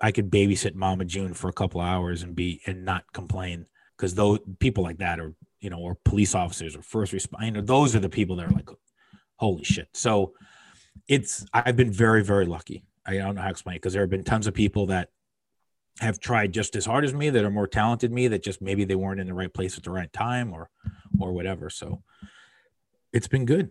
I could babysit Mama June for a couple hours and be and not complain because those people like that are, you know, or police officers or first responders, you know, those are the people that are like, holy shit. So it's I've been very very lucky I don't know how to explain it because there have been tons of people that have tried just as hard as me that are more talented me that just maybe they weren't in the right place at the right time or or whatever. So it's been good.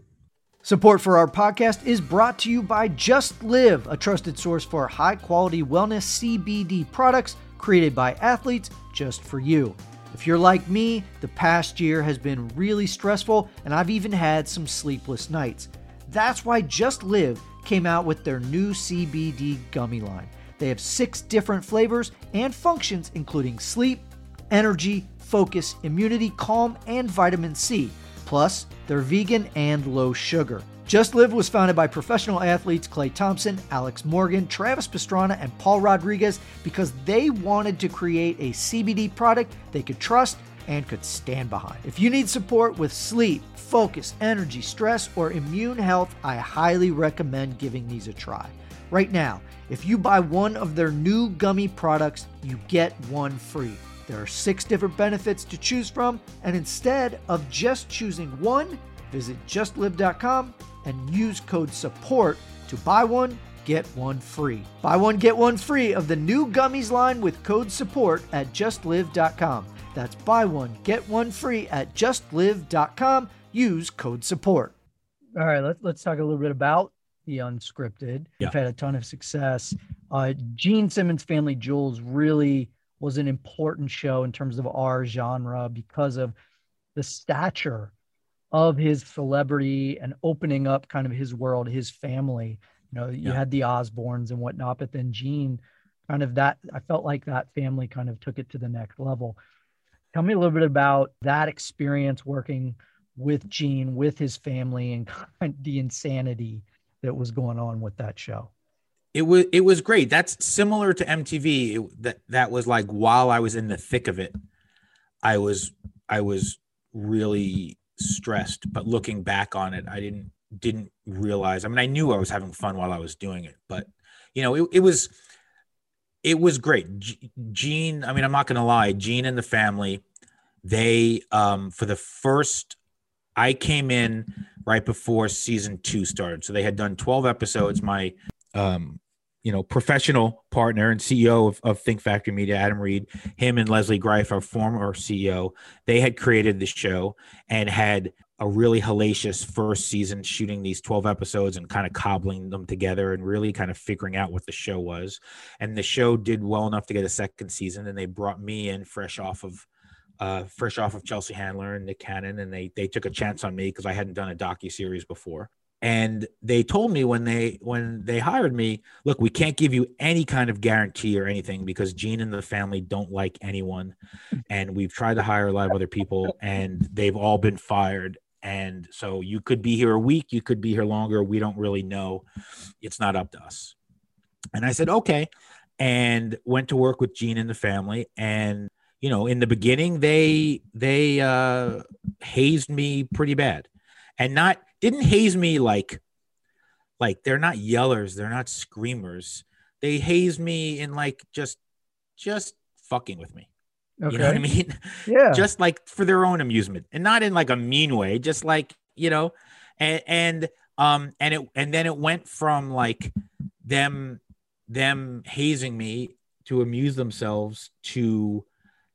Support for our podcast is brought to you by Just Live, a trusted source for high quality wellness CBD products created by athletes just for you. If you're like me, the past year has been really stressful and I've even had some sleepless nights. That's why Just Live came out with their new CBD gummy line. They have six different flavors and functions, including sleep, energy, focus, immunity, calm, and vitamin C. Plus, they're vegan and low sugar. Just Live was founded by professional athletes Klay Thompson, Alex Morgan, Travis Pastrana, and Paul Rodriguez because they wanted to create a CBD product they could trust and could stand behind. If you need support with sleep, focus, energy, stress, or immune health, I highly recommend giving these a try. Right now, if you buy one of their new gummy products, you get one free. There are six different benefits to choose from, and instead of just choosing one, visit justlive.com and use code SUPPORT to buy one, get one free. Buy one, get one free of the new gummies line with code SUPPORT at justlive.com. That's buy one, get one free at justlive.com. Use code support. All right, let's let's talk a little bit about the unscripted. Yeah. We've had a ton of success. Uh, Gene Simmons' Family Jewels really was an important show in terms of our genre because of the stature of his celebrity and opening up kind of his world, his family. You know, you yeah. had the Osbournes and whatnot, but then Gene kind of that I felt like that family kind of took it to the next level. Tell me a little bit about that experience working with Gene, with his family, and the insanity that was going on with that show. It was it was great. That's similar to MTV. It, that that was like while I was in the thick of it, I was I was really stressed. But looking back on it, I didn't didn't realize. I mean, I knew I was having fun while I was doing it, but you know, it, it was it was great. G- Gene, I mean, I'm not to lie, Gene and the family, they, um, for the first, I came in right before season two started. So they had done 12 episodes. My, um, you know, professional partner and CEO of, of Think Factory Media, Adam Reed, him and Leslie Greif, our former CEO, they had created the show and had a really hellacious first season shooting these 12 episodes and kind of cobbling them together and really kind of figuring out what the show was. And the show did well enough to get a second season. And they brought me in fresh off of uh, fresh off of Chelsea Handler and Nick Cannon, and they they took a chance on me because I hadn't done a docu series before. And they told me when they when they hired me, look, we can't give you any kind of guarantee or anything because Gene and the family don't like anyone, and we've tried to hire a lot of other people, and they've all been fired. And so you could be here a week, you could be here longer. We don't really know. It's not up to us. And I said, okay. And went to work with Gene and the family. And you know, in the beginning, they they uh, hazed me pretty bad, and not didn't haze me like like they're not yellers, they're not screamers. They haze me in like just just fucking with me. Okay. You know what I mean? Yeah. just like for their own amusement, and not in like a mean way. Just like you know, and and um and it and then it went from like them them hazing me to amuse themselves to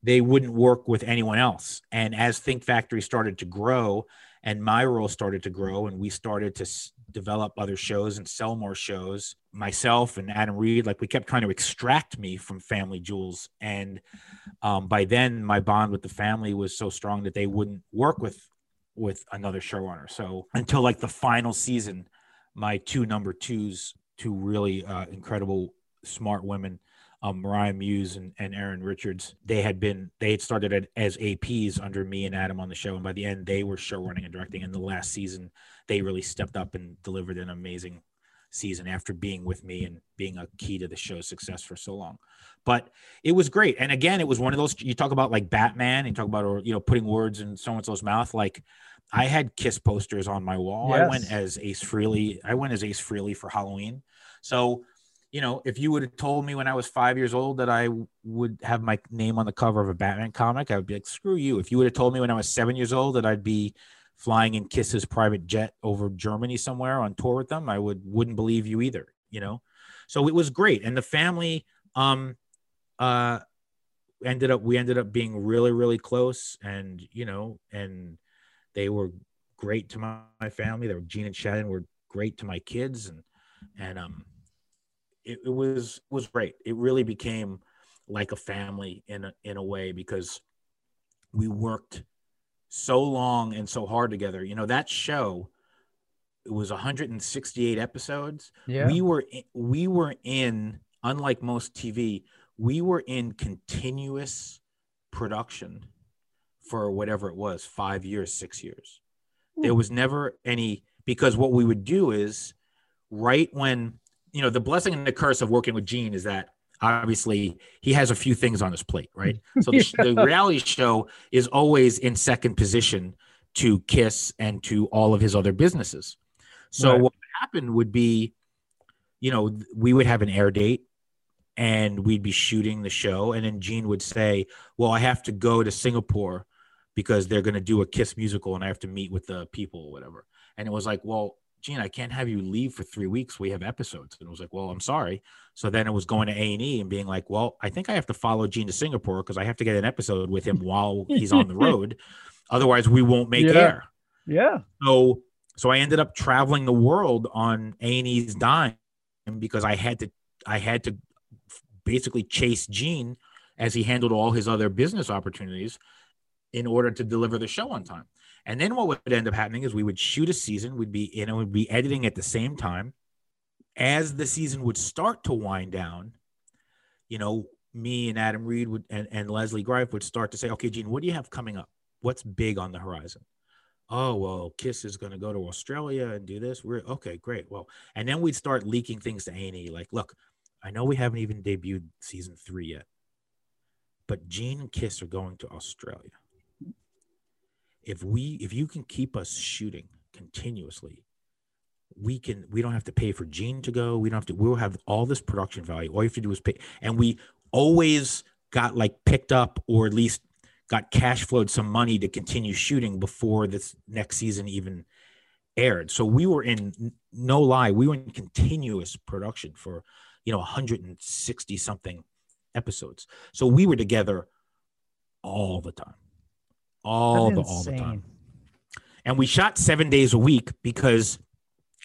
they wouldn't work with anyone else. And as Think Factory started to grow and my role started to grow and we started to s- develop other shows and sell more shows, myself and Adam Reed, like we kept trying to extract me from Family Jewels. And um, by then, my bond with the family was so strong that they wouldn't work with with another showrunner. So until like the final season, my two number twos, two really uh, incredible, smart women, um, Mariah Muse and, and Erin Richards, they had been they had started as APs under me and Adam on the show, and by the end they were show running and directing. And the last season, they really stepped up and delivered an amazing season after being with me and being a key to the show's success for so long. But it was great, and again, it was one of those you talk about like Batman, and talk about or you know putting words in so and so's mouth, like. I had Kiss posters on my wall. Yes. I went as Ace Frehley. I went as Ace Frehley for Halloween. So you know, if you would have told me when I was five years old that I would have my name on the cover of a Batman comic, I would be like, screw you. If you would have told me when I was seven years old that I'd be flying in Kiss's private jet over Germany somewhere on tour with them, I would wouldn't believe you either, you know? So it was great. And the family um uh ended up we ended up being really, really close and you know, and they were great to my, my family. They were Gene and Shannon were great to my kids and and um it, it was was great. It really became like a family in a, in a way because we worked so long and so hard together. You know that show it was 168 episodes. Yeah. We were in, we were in unlike most TV, we were in continuous production for whatever it was, 5 years, 6 years. Ooh. There hmm. was never any because what we would do is right when you know the blessing and the curse of working with Gene is that obviously he has a few things on his plate, right? So the, yeah. the, reality show is always in second position to Kiss and to all of his other businesses. So right. what happened would be, you know, we would have an air date and we'd be shooting the show, and then Gene would say, "Well, I have to go to Singapore." Because they're going to do a Kiss musical and I have to meet with the people or whatever. And it was like, well, Gene, I can't have you leave for three weeks. We have episodes. And it was like, well, I'm sorry. So then it was going to A and E and being like, well, I think I have to follow Gene to Singapore because I have to get an episode with him while he's on the road. Otherwise, we won't make yeah. air. Yeah. So, so I ended up traveling the world on A and E's dime because I had to, I had to basically chase Gene as he handled all his other business opportunities in order to deliver the show on time. And then what would end up happening is we would shoot a season, we'd be, you we'd be editing at the same time. As the season would start to wind down, you know, me and Adam Reed would and, and Leslie Greif would start to say, okay, Gene, what do you have coming up? What's big on the horizon? Oh, well, Kiss is going to go to Australia and do this. We're okay, great. Well, and then we'd start leaking things to A&E like, look, I know we haven't even debuted season three yet, but Gene and Kiss are going to Australia if we if you can keep us shooting continuously we can we don't have to pay for gene to go we don't have to we'll have all this production value all you have to do is pay and we always got like picked up or at least got cash flowed some money to continue shooting before this next season even aired. So we were in no lie, we were in continuous production for you know 160 something episodes. So we were together all the time. All the all the time. And we shot 7 days a week because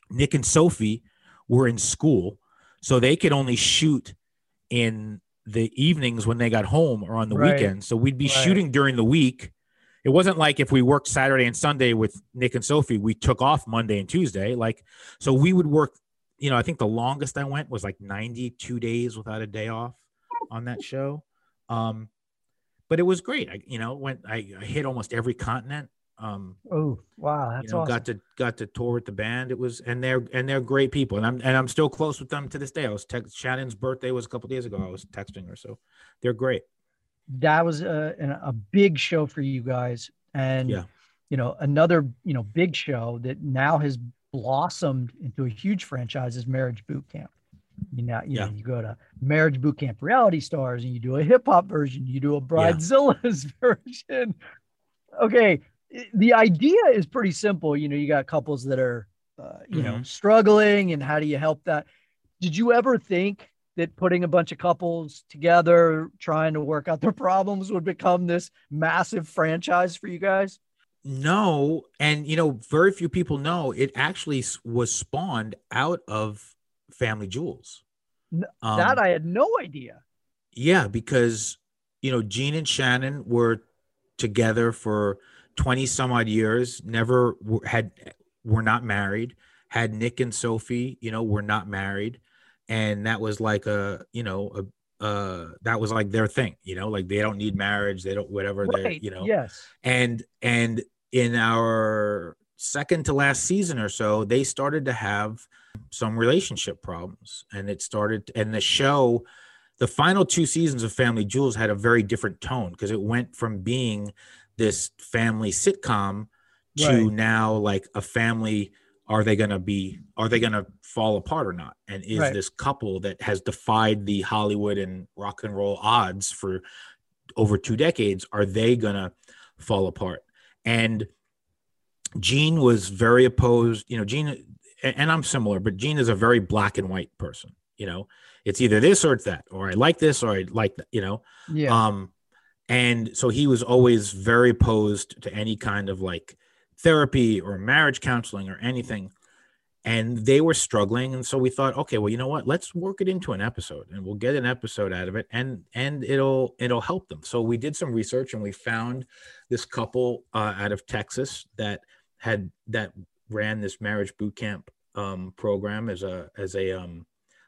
Nick and Sophie were in school, so they could only shoot in the evenings when they got home or on the right. weekends. So we'd be right. shooting during the week. It wasn't like if we worked Saturday and Sunday with Nick and Sophie, we took off Monday and Tuesday. Like, so we would work, you know, I think the longest I went was like 92 days without a day off on that show. Um, but it was great. I, you know, went, I, I hit almost every continent. Um, oh wow, that's you know, awesome. Got to got to tour with the band. It was and they're and they're great people, and I'm and I'm still close with them to this day. I was text Shannon's birthday was a couple days ago. I was texting her, so they're great. That was a a big show for you guys, and yeah. you know another you know big show that now has blossomed into a huge franchise is Marriage Boot Camp. You know, you, yeah. know, you go to Marriage Boot Camp Reality Stars, and you do a hip hop version, you do a Bridezilla's yeah. version. Okay, the idea is pretty simple. You know, you got couples that are, uh, you mm-hmm. know, struggling, and how do you help that? Did you ever think that putting a bunch of couples together, trying to work out their problems, would become this massive franchise for you guys? No, and you know, very few people know it actually was spawned out of Family Jewels. Um, that I had no idea. Yeah, because you know, Gene and Shannon were together for 20 some odd years, never had were not married, had Nick and Sophie, you know, were not married. And that was like a, you know, a uh that was like their thing, you know, like they don't need marriage, they don't whatever right. they, you know. Yes. And and in our second to last season or so, they started to have some relationship problems. And it started and the show the final two seasons of Family Jewels had a very different tone because it went from being this family sitcom to right. now like a family are they going to be are they going to fall apart or not and is right. this couple that has defied the hollywood and rock and roll odds for over two decades are they going to fall apart and gene was very opposed you know gene and i'm similar but gene is a very black and white person you know it's either this or it's that or i like this or i like that you know yeah um and so he was always very opposed to any kind of like therapy or marriage counseling or anything. And they were struggling. And so we thought, okay, well, you know what? Let's work it into an episode and we'll get an episode out of it and and it'll it'll help them. So we did some research and we found this couple uh, out of Texas that had that ran this marriage boot camp um, program as a as a um,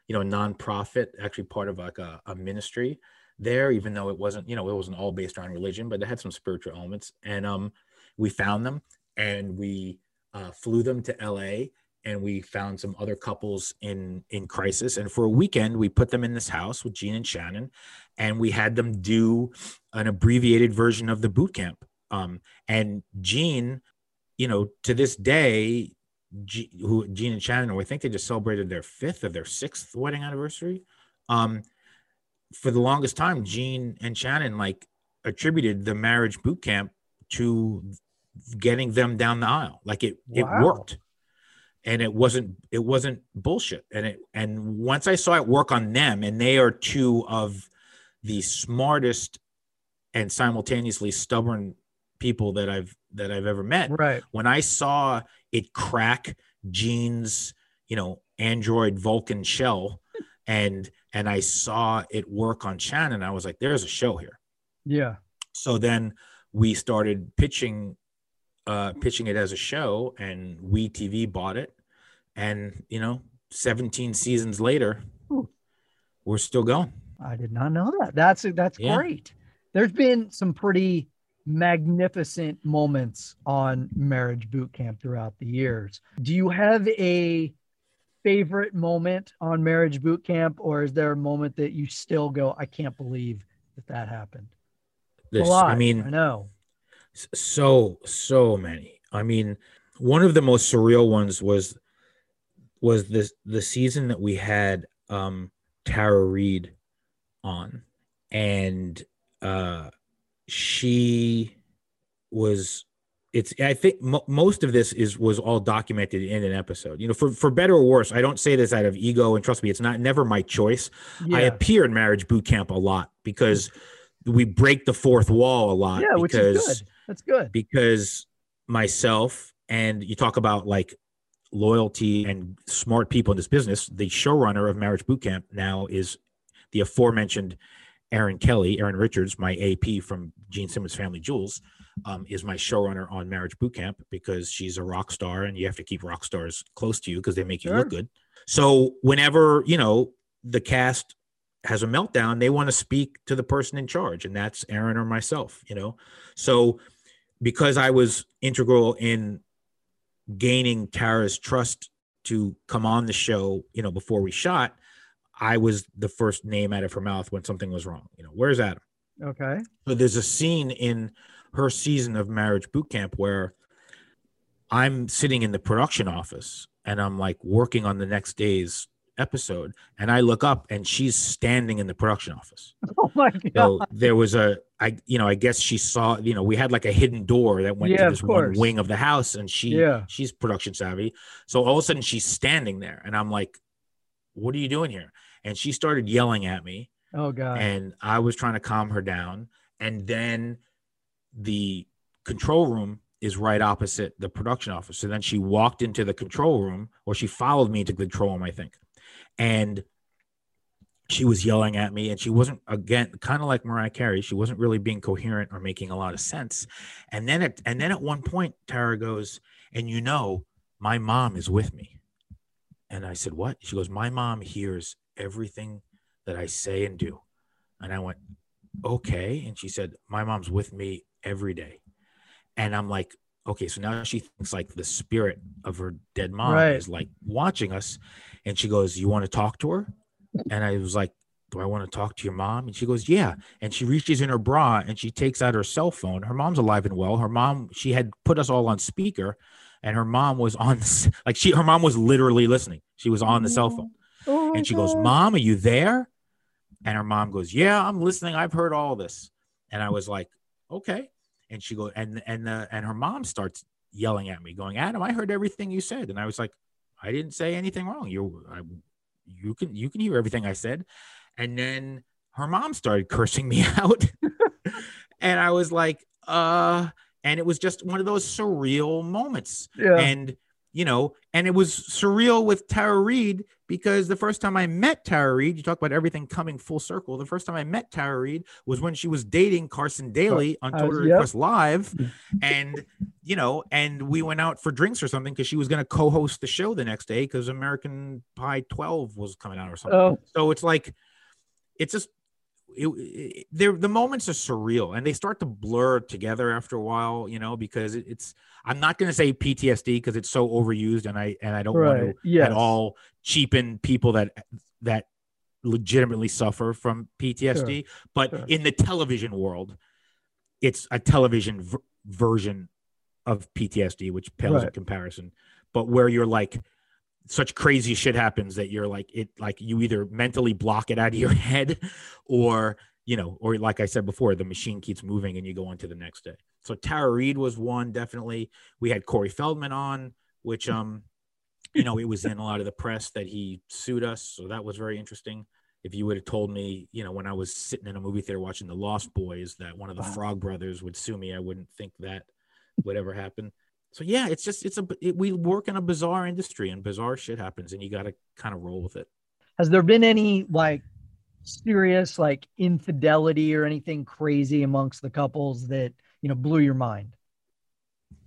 you know nonprofit, actually part of like a, a ministry there, even though it wasn't, you know, it wasn't all based on religion, but it had some spiritual elements. And um, we found them and we uh, flew them to LA and we found some other couples in in crisis and for a weekend we put them in this house with Gene and Shannon and we had them do an abbreviated version of the boot camp um, and Gene you know to this day G, who Gene and Shannon I think they just celebrated their fifth or their sixth wedding anniversary um, for the longest time, Gene and Shannon like attributed the marriage boot camp to getting them down the aisle. Like it, wow. it worked, and it wasn't it wasn't bullshit. And it and once I saw it work on them, and they are two of the smartest and simultaneously stubborn people that I've that I've ever met. Right. When I saw it crack Gene's, you know, Android Vulcan shell and and I saw it work on Shannon. I was like, there's a show here. Yeah. So then we started pitching uh pitching it as a show and WE tv bought it and you know 17 seasons later Ooh. we're still going. I did not know that. That's that's yeah. great. There's been some pretty magnificent moments on marriage boot camp throughout the years. Do you have a favorite moment on marriage boot camp or is there a moment that you still go i can't believe that that happened this i mean i know. so so many. I mean one of the most surreal ones was was this the season that we had um tara reid on. And uh she was it's I think mo- most of this is was all documented in an episode. You know, for for better or worse, I don't say this out of ego and trust me, it's not never my choice. Yeah. I appear in marriage boot camp a lot because we break the fourth wall a lot. yeah, which because, is good. That's good. Because myself and you talk about like loyalty and smart people in this business. The showrunner of Marriage Boot Camp now is the aforementioned Erin Kelly, Erin Richards, my AP from Gene Simmons Family Jewels, um, is my showrunner on Marriage Boot Camp because she's a rock star and you have to keep rock stars close to you because they make you Sure. look good. So whenever, you know, the cast has a meltdown, they want to speak to the person in charge, and that's Erin or myself, you know. So because I was integral in gaining Tara's trust to come on the show, you know, before we shot, I was the first name out of her mouth when something was wrong. You know, where's Adam? Okay. So there's a scene in her season of Marriage Boot Camp where I'm sitting in the production office and I'm like working on the next day's episode, and I look up and she's standing in the production office. Oh my god. So there was a, I, you know, I guess she saw, you know, we had like a hidden door that went Yeah, to this one wing of the house, and she, Yeah. she's production savvy. So all of a sudden she's standing there, and I'm like, "What are you doing here?" And she started yelling at me, oh god. and I was trying to calm her down. And then the control room is right opposite the production office. So then she walked into the control room, or she followed me to the control room, I think. And she was yelling at me, and she wasn't again kind of like Mariah Carey. She wasn't really being coherent or making a lot of sense. And then at and then at one point, Tara goes, "And you know, my mom is with me." And I said, "What?" She goes, "My mom hears everything that I say and do." And I went, okay. And she said, My mom's with me every day. And I'm like, okay, so now she thinks like the spirit of her dead mom Right. is like watching us. And she goes, You want to talk to her? And I was like, Do I want to talk to your mom? And she goes, Yeah. And she reaches in her bra and she takes out her cell phone. Her mom's alive and well. Her mom, she had put us all on speaker, and her mom was on like she her mom was literally listening. She was on the cell mm-hmm. phone. And she goes, Mom, are you there? And her mom goes, Yeah, I'm listening. I've heard all this. And I was like, Okay. And she goes, and and uh, and her mom starts yelling at me, going, Adam, I heard everything you said. And I was like, I didn't say anything wrong. You I, you can you can hear everything I said. And then her mom started cursing me out. and I was like, uh, and it was just one of those surreal moments Yeah. and you know and it was surreal with tara reid because the first time i met tara reid you talk about everything coming full circle the first time i met tara reid was when she was dating carson daly on I was- yep. request live. Mm-hmm. And you know and we went out for drinks or something because she was going to co-host the show the next day because american pie 12 was coming out or something. Oh, so it's like it's just it, it, the moments are surreal and they start to blur together after a while you know because it, it's i'm not going to say ptsd because it's so overused and i and i don't want to Yes. at all cheapen people that that legitimately suffer from ptsd but Sure. in the television world it's a television v- version of ptsd which pales in comparison but where you're like such crazy shit happens that you're like it like you either mentally block it out of your head or you know or like i said before the machine keeps moving and you go on to the next day. So tara reid was one definitely. We had corey feldman on which um you know it was in a lot of the press that he sued us. So that was very interesting. If you would have told me you know when i was sitting in a movie theater watching the lost boys that one of the frog brothers would sue me i wouldn't think that would ever happen so yeah, it's just it's a it, we work in a bizarre industry and bizarre shit happens and you got to kind of roll with it. Has there been any like serious like infidelity or anything crazy amongst the couples that you know blew your mind?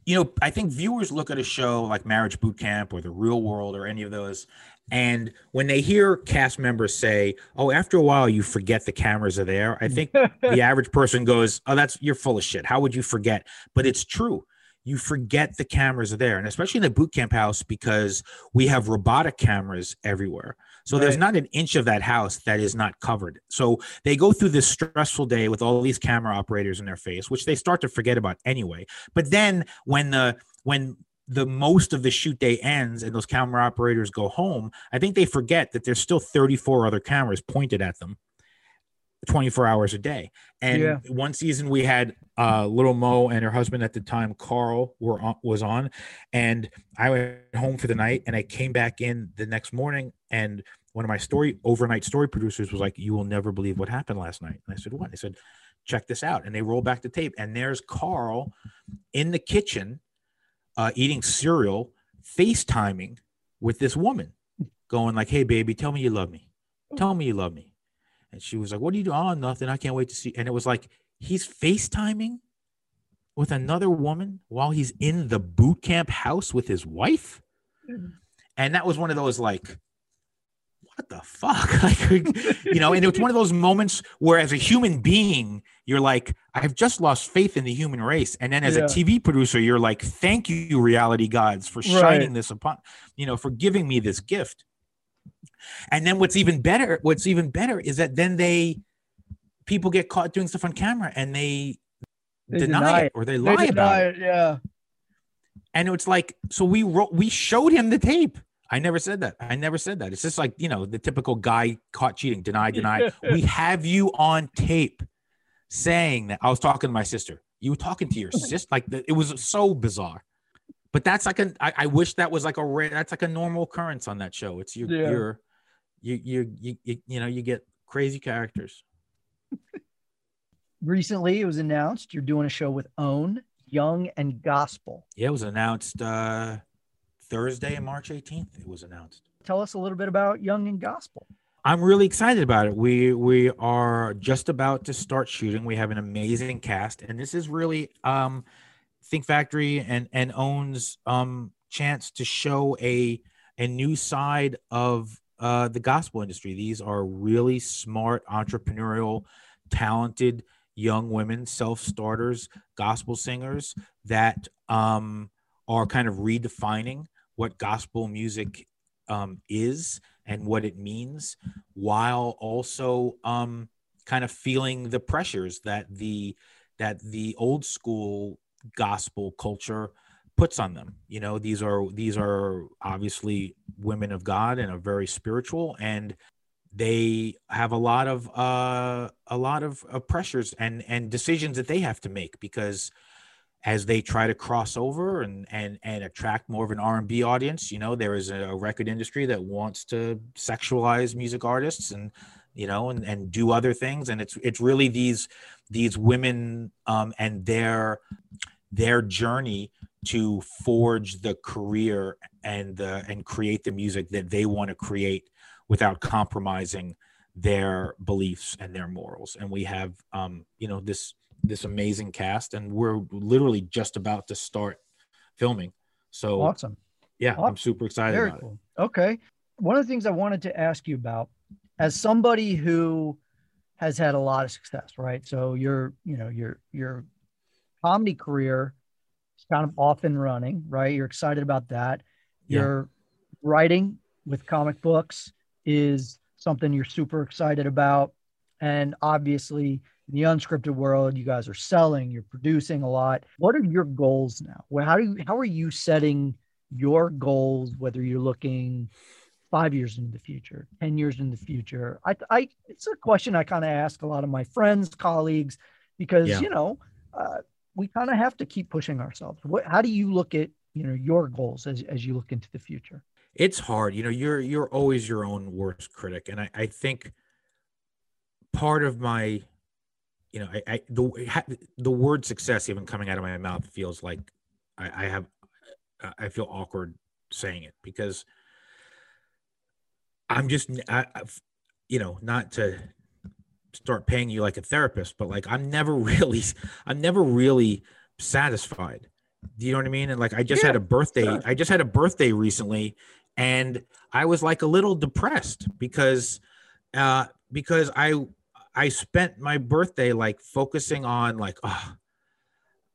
You know, I think viewers look at a show like Marriage Boot Camp or The Real World or any of those and when they hear cast members say, "Oh, after a while you forget the cameras are there." I think the average person goes, "Oh, that's you're full of shit. How would you forget?" But it's true. You forget the cameras are there, and especially in the boot camp house because we have robotic cameras everywhere. So there's not an inch of that house that is not covered. So they go through this stressful day with all these camera operators in their face, which they start to forget about anyway. But then when the when the most of the shoot day ends and those camera operators go home, I think they forget that there's still 34 other cameras pointed at them 24 hours a day. And Yeah. one season we had uh, little Mo and her husband at the time, Karl, were on, was on, and I went home for the night, and I came back in the next morning, and one of my story overnight story producers was like, "You will never believe what happened last night." And I said, "What?" They said, "Check this out." And they roll back the tape, and there's Karl in the kitchen, uh, eating cereal, FaceTiming with this woman, going like, "Hey, baby, tell me you love me. Tell me you love me." And she was like, "What are you doing? Oh, nothing. I can't wait to see." And it was like he's FaceTiming with another woman while he's in the boot camp house with his wife. Mm-hmm. And that was one of those like, what the fuck? like, you know, and it was one of those moments where as a human being, you're like, I've just lost faith in the human race. And then as Yeah. a TV producer, you're like, thank you, reality gods, for Right. shining this upon, you know, for giving me this gift. And then what's even better, what's even better is that then they people get caught doing stuff on camera and they, They deny, deny it, it. or they They lie about it. it, Yeah. And it's like, so we wrote, we showed him the tape. I never said that. I never said that. It's just like, you know, the typical guy caught cheating, deny, deny. we have you on tape saying that. I was talking to my sister. You were talking to your sister. Like the, it was so bizarre. But that's like a, I, I wish that was like a rare, that's like a normal occurrence on that show. It's your, Yeah. your, you, you, you, you, you know, you get crazy characters. Recently, it was announced you're doing a show with OWN, Young, and Gospel. Yeah, it was announced uh Thursday, March 18th. It was announced. Tell us a little bit about Young and Gospel. I'm really excited about it. We we are just about to start shooting. We have an amazing cast, and this is really um, Think Factory and and owns um, chance to show a a new side of uh, the gospel industry. These are really smart, entrepreneurial, talented young women, self starters, gospel singers that um, are kind of redefining what gospel music um, is and what it means while also um, kind of feeling the pressures that the that the old school gospel culture puts on them. You know these are these are obviously women of god and are very spiritual and they have a lot of uh a lot of, uh pressures and and decisions that they have to make because as they try to cross over and and and attract more of an R&B audience you know there is a record industry that wants to sexualize music artists and you know and and do other things. And it's it's really these these women um and their their journey to forge the career and the and create the music that they want to create without compromising their beliefs and their morals and we have um you know this this amazing cast and we're literally just about to start filming so Awesome. yeah Awesome. i'm super excited Very about it cool. Okay. One of the things I wanted to ask you about, as somebody who has had a lot of success, right? So you're you know, your your comedy career is kind of off and running, right? You're excited about that. Yeah. Your writing with comic books is something you're super excited about. And obviously, in the unscripted world, you guys are selling, you're producing a lot. What are your goals now? Well, how do you, how are you setting your goals, whether you're looking five years into the future, 10 years in the future? I, I it's a question I kind of ask a lot of my friends, colleagues, because, Yeah. you know, uh, we kind of have to keep pushing ourselves. What, how do you look at, you know, your goals as, as you look into the future? it's hard you know you're you're always your own worst critic and i i think part of my you know i, I the the word success even coming out of my mouth feels like i i have i feel awkward saying it because i'm just I, I've, you know not to start paying you like a therapist but like i'm never really i'm never really satisfied. Do you know what i mean? And like i just had a birthday sure. i just had a birthday recently and I was like a little depressed because uh because I I spent my birthday like focusing on like oh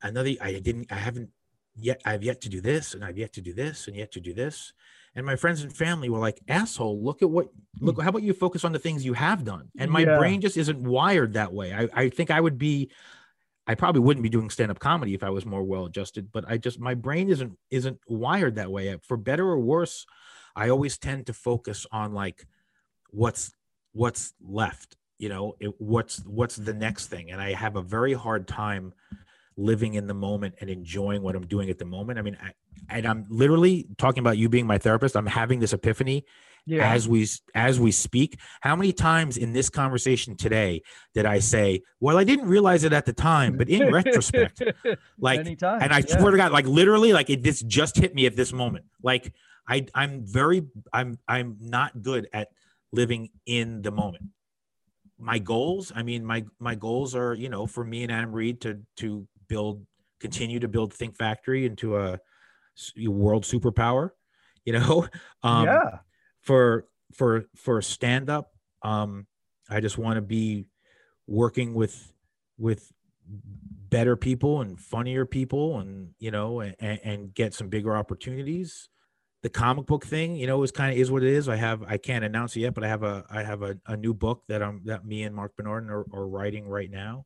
another I didn't I haven't yet I've yet to do this and I've yet to do this and yet to do this and my friends and family were like asshole look at what look how about you focus on the things you have done and my Yeah. brain just isn't wired that way I I think I would be I probably wouldn't be doing stand-up comedy if I was more well adjusted, but I just my brain isn't isn't wired that way. For better or worse, I always tend to focus on like what's what's left, you know it, what's what's the next thing and i have a very hard time living in the moment and enjoying what i'm doing at the moment i mean I, and i'm literally talking about you being my therapist i'm having this epiphany Yeah. as we as we speak how many times in this conversation today did i say well i didn't realize it at the time but in retrospect like Anytime. and I yeah. swear to God, like literally, like it this just hit me at this moment. Like I, I'm very, I'm, I'm not good at living in the moment. My goals, I mean, my my goals are, you know, for me and Adam Reed to to build, continue to build Think Factory into a world superpower. You know, um, yeah. for for for a stand up um i just want to be working with with better people and funnier people and you know and, and get some bigger opportunities the comic book thing you know is kind of is what it is i have i can't announce it yet but i have a i have a, a new book that i'm that me and marc bernardin are, are writing right now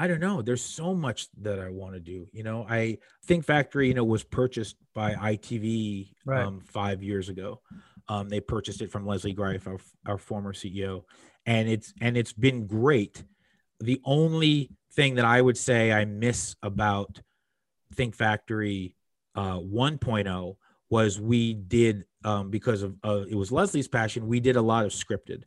i don't know there's so much that i want to do you know i think factory you know was purchased by itv Right. um, five years ago um, they purchased it from leslie greif our, our former ceo and it's and it's been great the only thing that i would say i miss about think factory uh, 1.0 was we did um, because of uh, it was leslie's passion we did a lot of scripted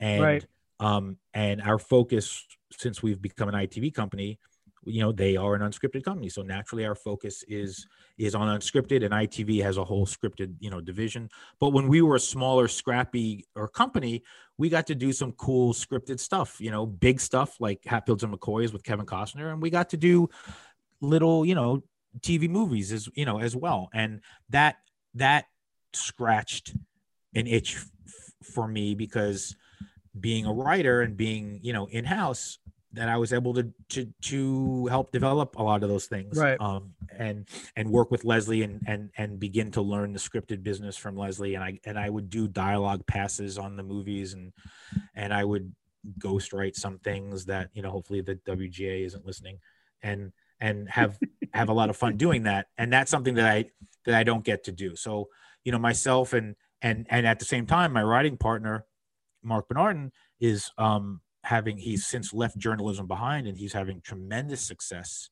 and Right. um, and our focus since we've become an itv company you know they are an unscripted company. So naturally our focus is is on unscripted and itv has a whole scripted you know division. But when we were a smaller scrappy or company we got to do some cool scripted stuff you know big stuff like hatfields and mccoys with kevin costner and we got to do little you know tv movies as you know as well. And that that scratched an itch f- for me because being a writer and being you know in house that I was able to to to help develop a lot of those things Right. um and and work with Leslie and and and begin to learn the scripted business from Leslie. And I and I would do dialogue passes on the movies and and I would ghostwrite some things that you know hopefully the WGA isn't listening and and have have a lot of fun doing that. And that's something that I that I don't get to do. So you know myself and and and at the same time my writing partner Marc Bernardin is um having he's since left journalism behind and he's having tremendous success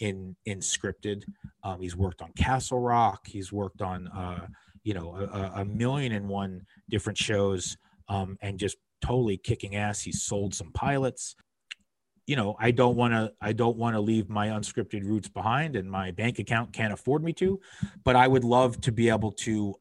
in in scripted. Um, he's worked on castle rock. He's worked on uh, you know a- a, million and one different shows um, and just totally kicking ass. He's sold some pilots. You know i don't want to i don't want to leave my unscripted roots behind and my bank account can't afford me to but i would love to be able to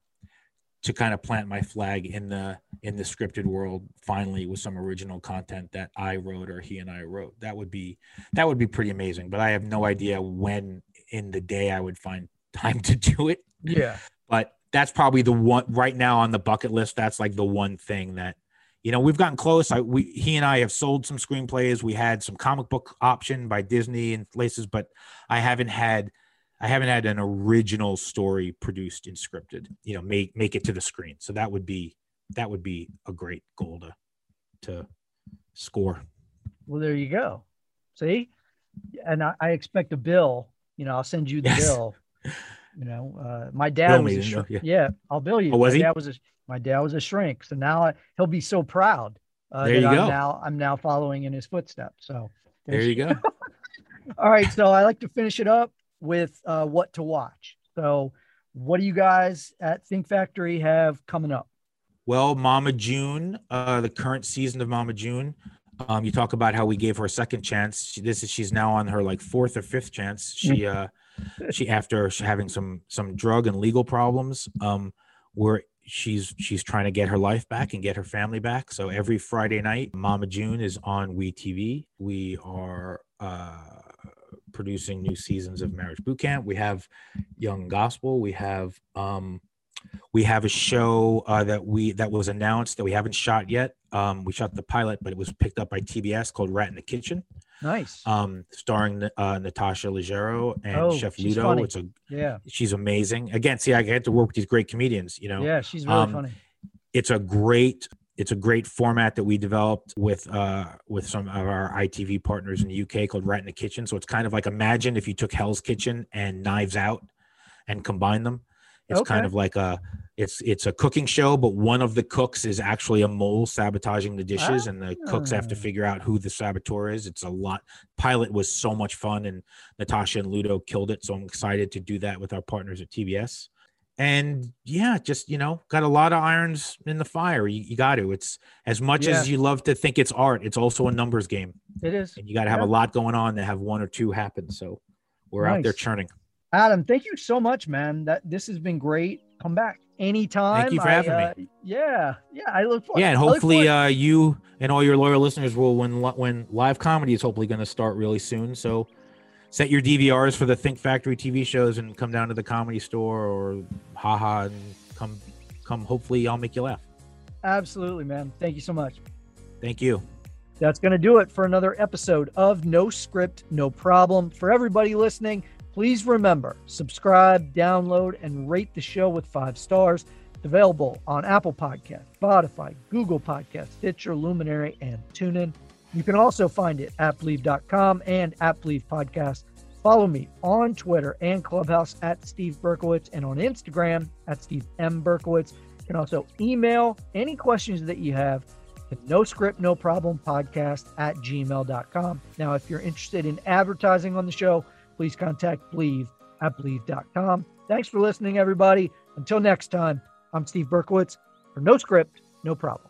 to kind of plant my flag in the in the scripted world finally with some original content that I wrote or he and I wrote. That would be that would be pretty amazing. But I have no idea when in the day I would find time to do it. Yeah. But that's probably the one right now on the bucket list. That's like the one thing that you know we've gotten close. I we he and I have sold some screenplays. We had some comic book option by Disney and places, but I haven't had I haven't had an original story produced and scripted, you know, make make it to the screen. So that would be that would be a great goal to to score. Well, there you go. See, and I, I expect a bill. You know, I'll send you the Yes. bill. You know, uh, my dad Bill was a shrink. yeah. yeah. I'll bill you. Oh, was my he? Dad was a, my dad was a shrink, so now I, he'll be so proud uh, There you I'm go. now I'm now following in his footsteps. So There you go. All right, so I like to finish it up with uh, what to watch. So, what do you guys at Think Factory have coming up? Well, Mama June, uh, the current season of Mama June. Um, you talk about how we gave her a second chance. She, this is she's now on her like fourth or fifth chance. She uh, she after having some some drug and legal problems, um, where she's she's trying to get her life back and get her family back. So every Friday night, Mama June is on WE tv. We are uh, producing new seasons of Marriage Boot Camp. We have Young Gospel. We have um, we have a show uh, that we that was announced that we haven't shot yet. Um, we shot the pilot, but it was picked up by TBS called Rat in the Kitchen, Nice. um, starring uh, Natasha Leggero and Oh, Chef Ludo. funny. It's a yeah, she's amazing. Again, see, I get to work with these great comedians. You know, yeah, she's really um, funny. it's a great it's a great format that we developed with uh with some of our ITV partners in the UK called Rat in the Kitchen. So it's kind of like imagine if you took Hell's Kitchen and Knives Out and combined them. It's Okay. kind of like a it's it's a cooking show, but one of the cooks is actually a mole sabotaging the dishes, and the cooks have to Ah. figure out who the saboteur is. It's a lot. Pilot was so much fun, and Natasha and Ludo killed it. So I'm excited to do that with our partners at TBS. And yeah, just you know, got a lot of irons in the fire. You, you got to. It's as much Yeah. as you love to think it's art. It's also a numbers game, It is. and you got to have Yeah. a lot going on to have one or two happen. So we're out there churning. Adam, thank you so much, man. That this has been great. Come back anytime. Thank you for I, having me. uh, Yeah, yeah. I look forward. yeah and hopefully uh you and all your loyal listeners will when when live comedy is hopefully going to start really soon so set your dvrs for the think factory tv shows and come down to the comedy store or haha and come come hopefully i'll make you laugh absolutely, man. Thank you so much. thank you That's going to do it for another episode of No Script, No Problem. For everybody listening, please remember subscribe, download, and rate the show with five stars. It's available on Apple Podcast, Spotify, Google Podcast, Stitcher, Luminary, and TuneIn. You can also find it at Bleav.com and at Bleav Podcast. Follow me on Twitter and Clubhouse at Steve Berkowitz and on Instagram at Steve M. Berkowitz. You can also email any questions that you have to no script, no problem podcast at gmail.com. Now, if you're interested in advertising on the show, please contact Bleav at Bleav.com. Thanks for listening, everybody. Until next time, I'm Steve Berkowitz for No Script, No Problem.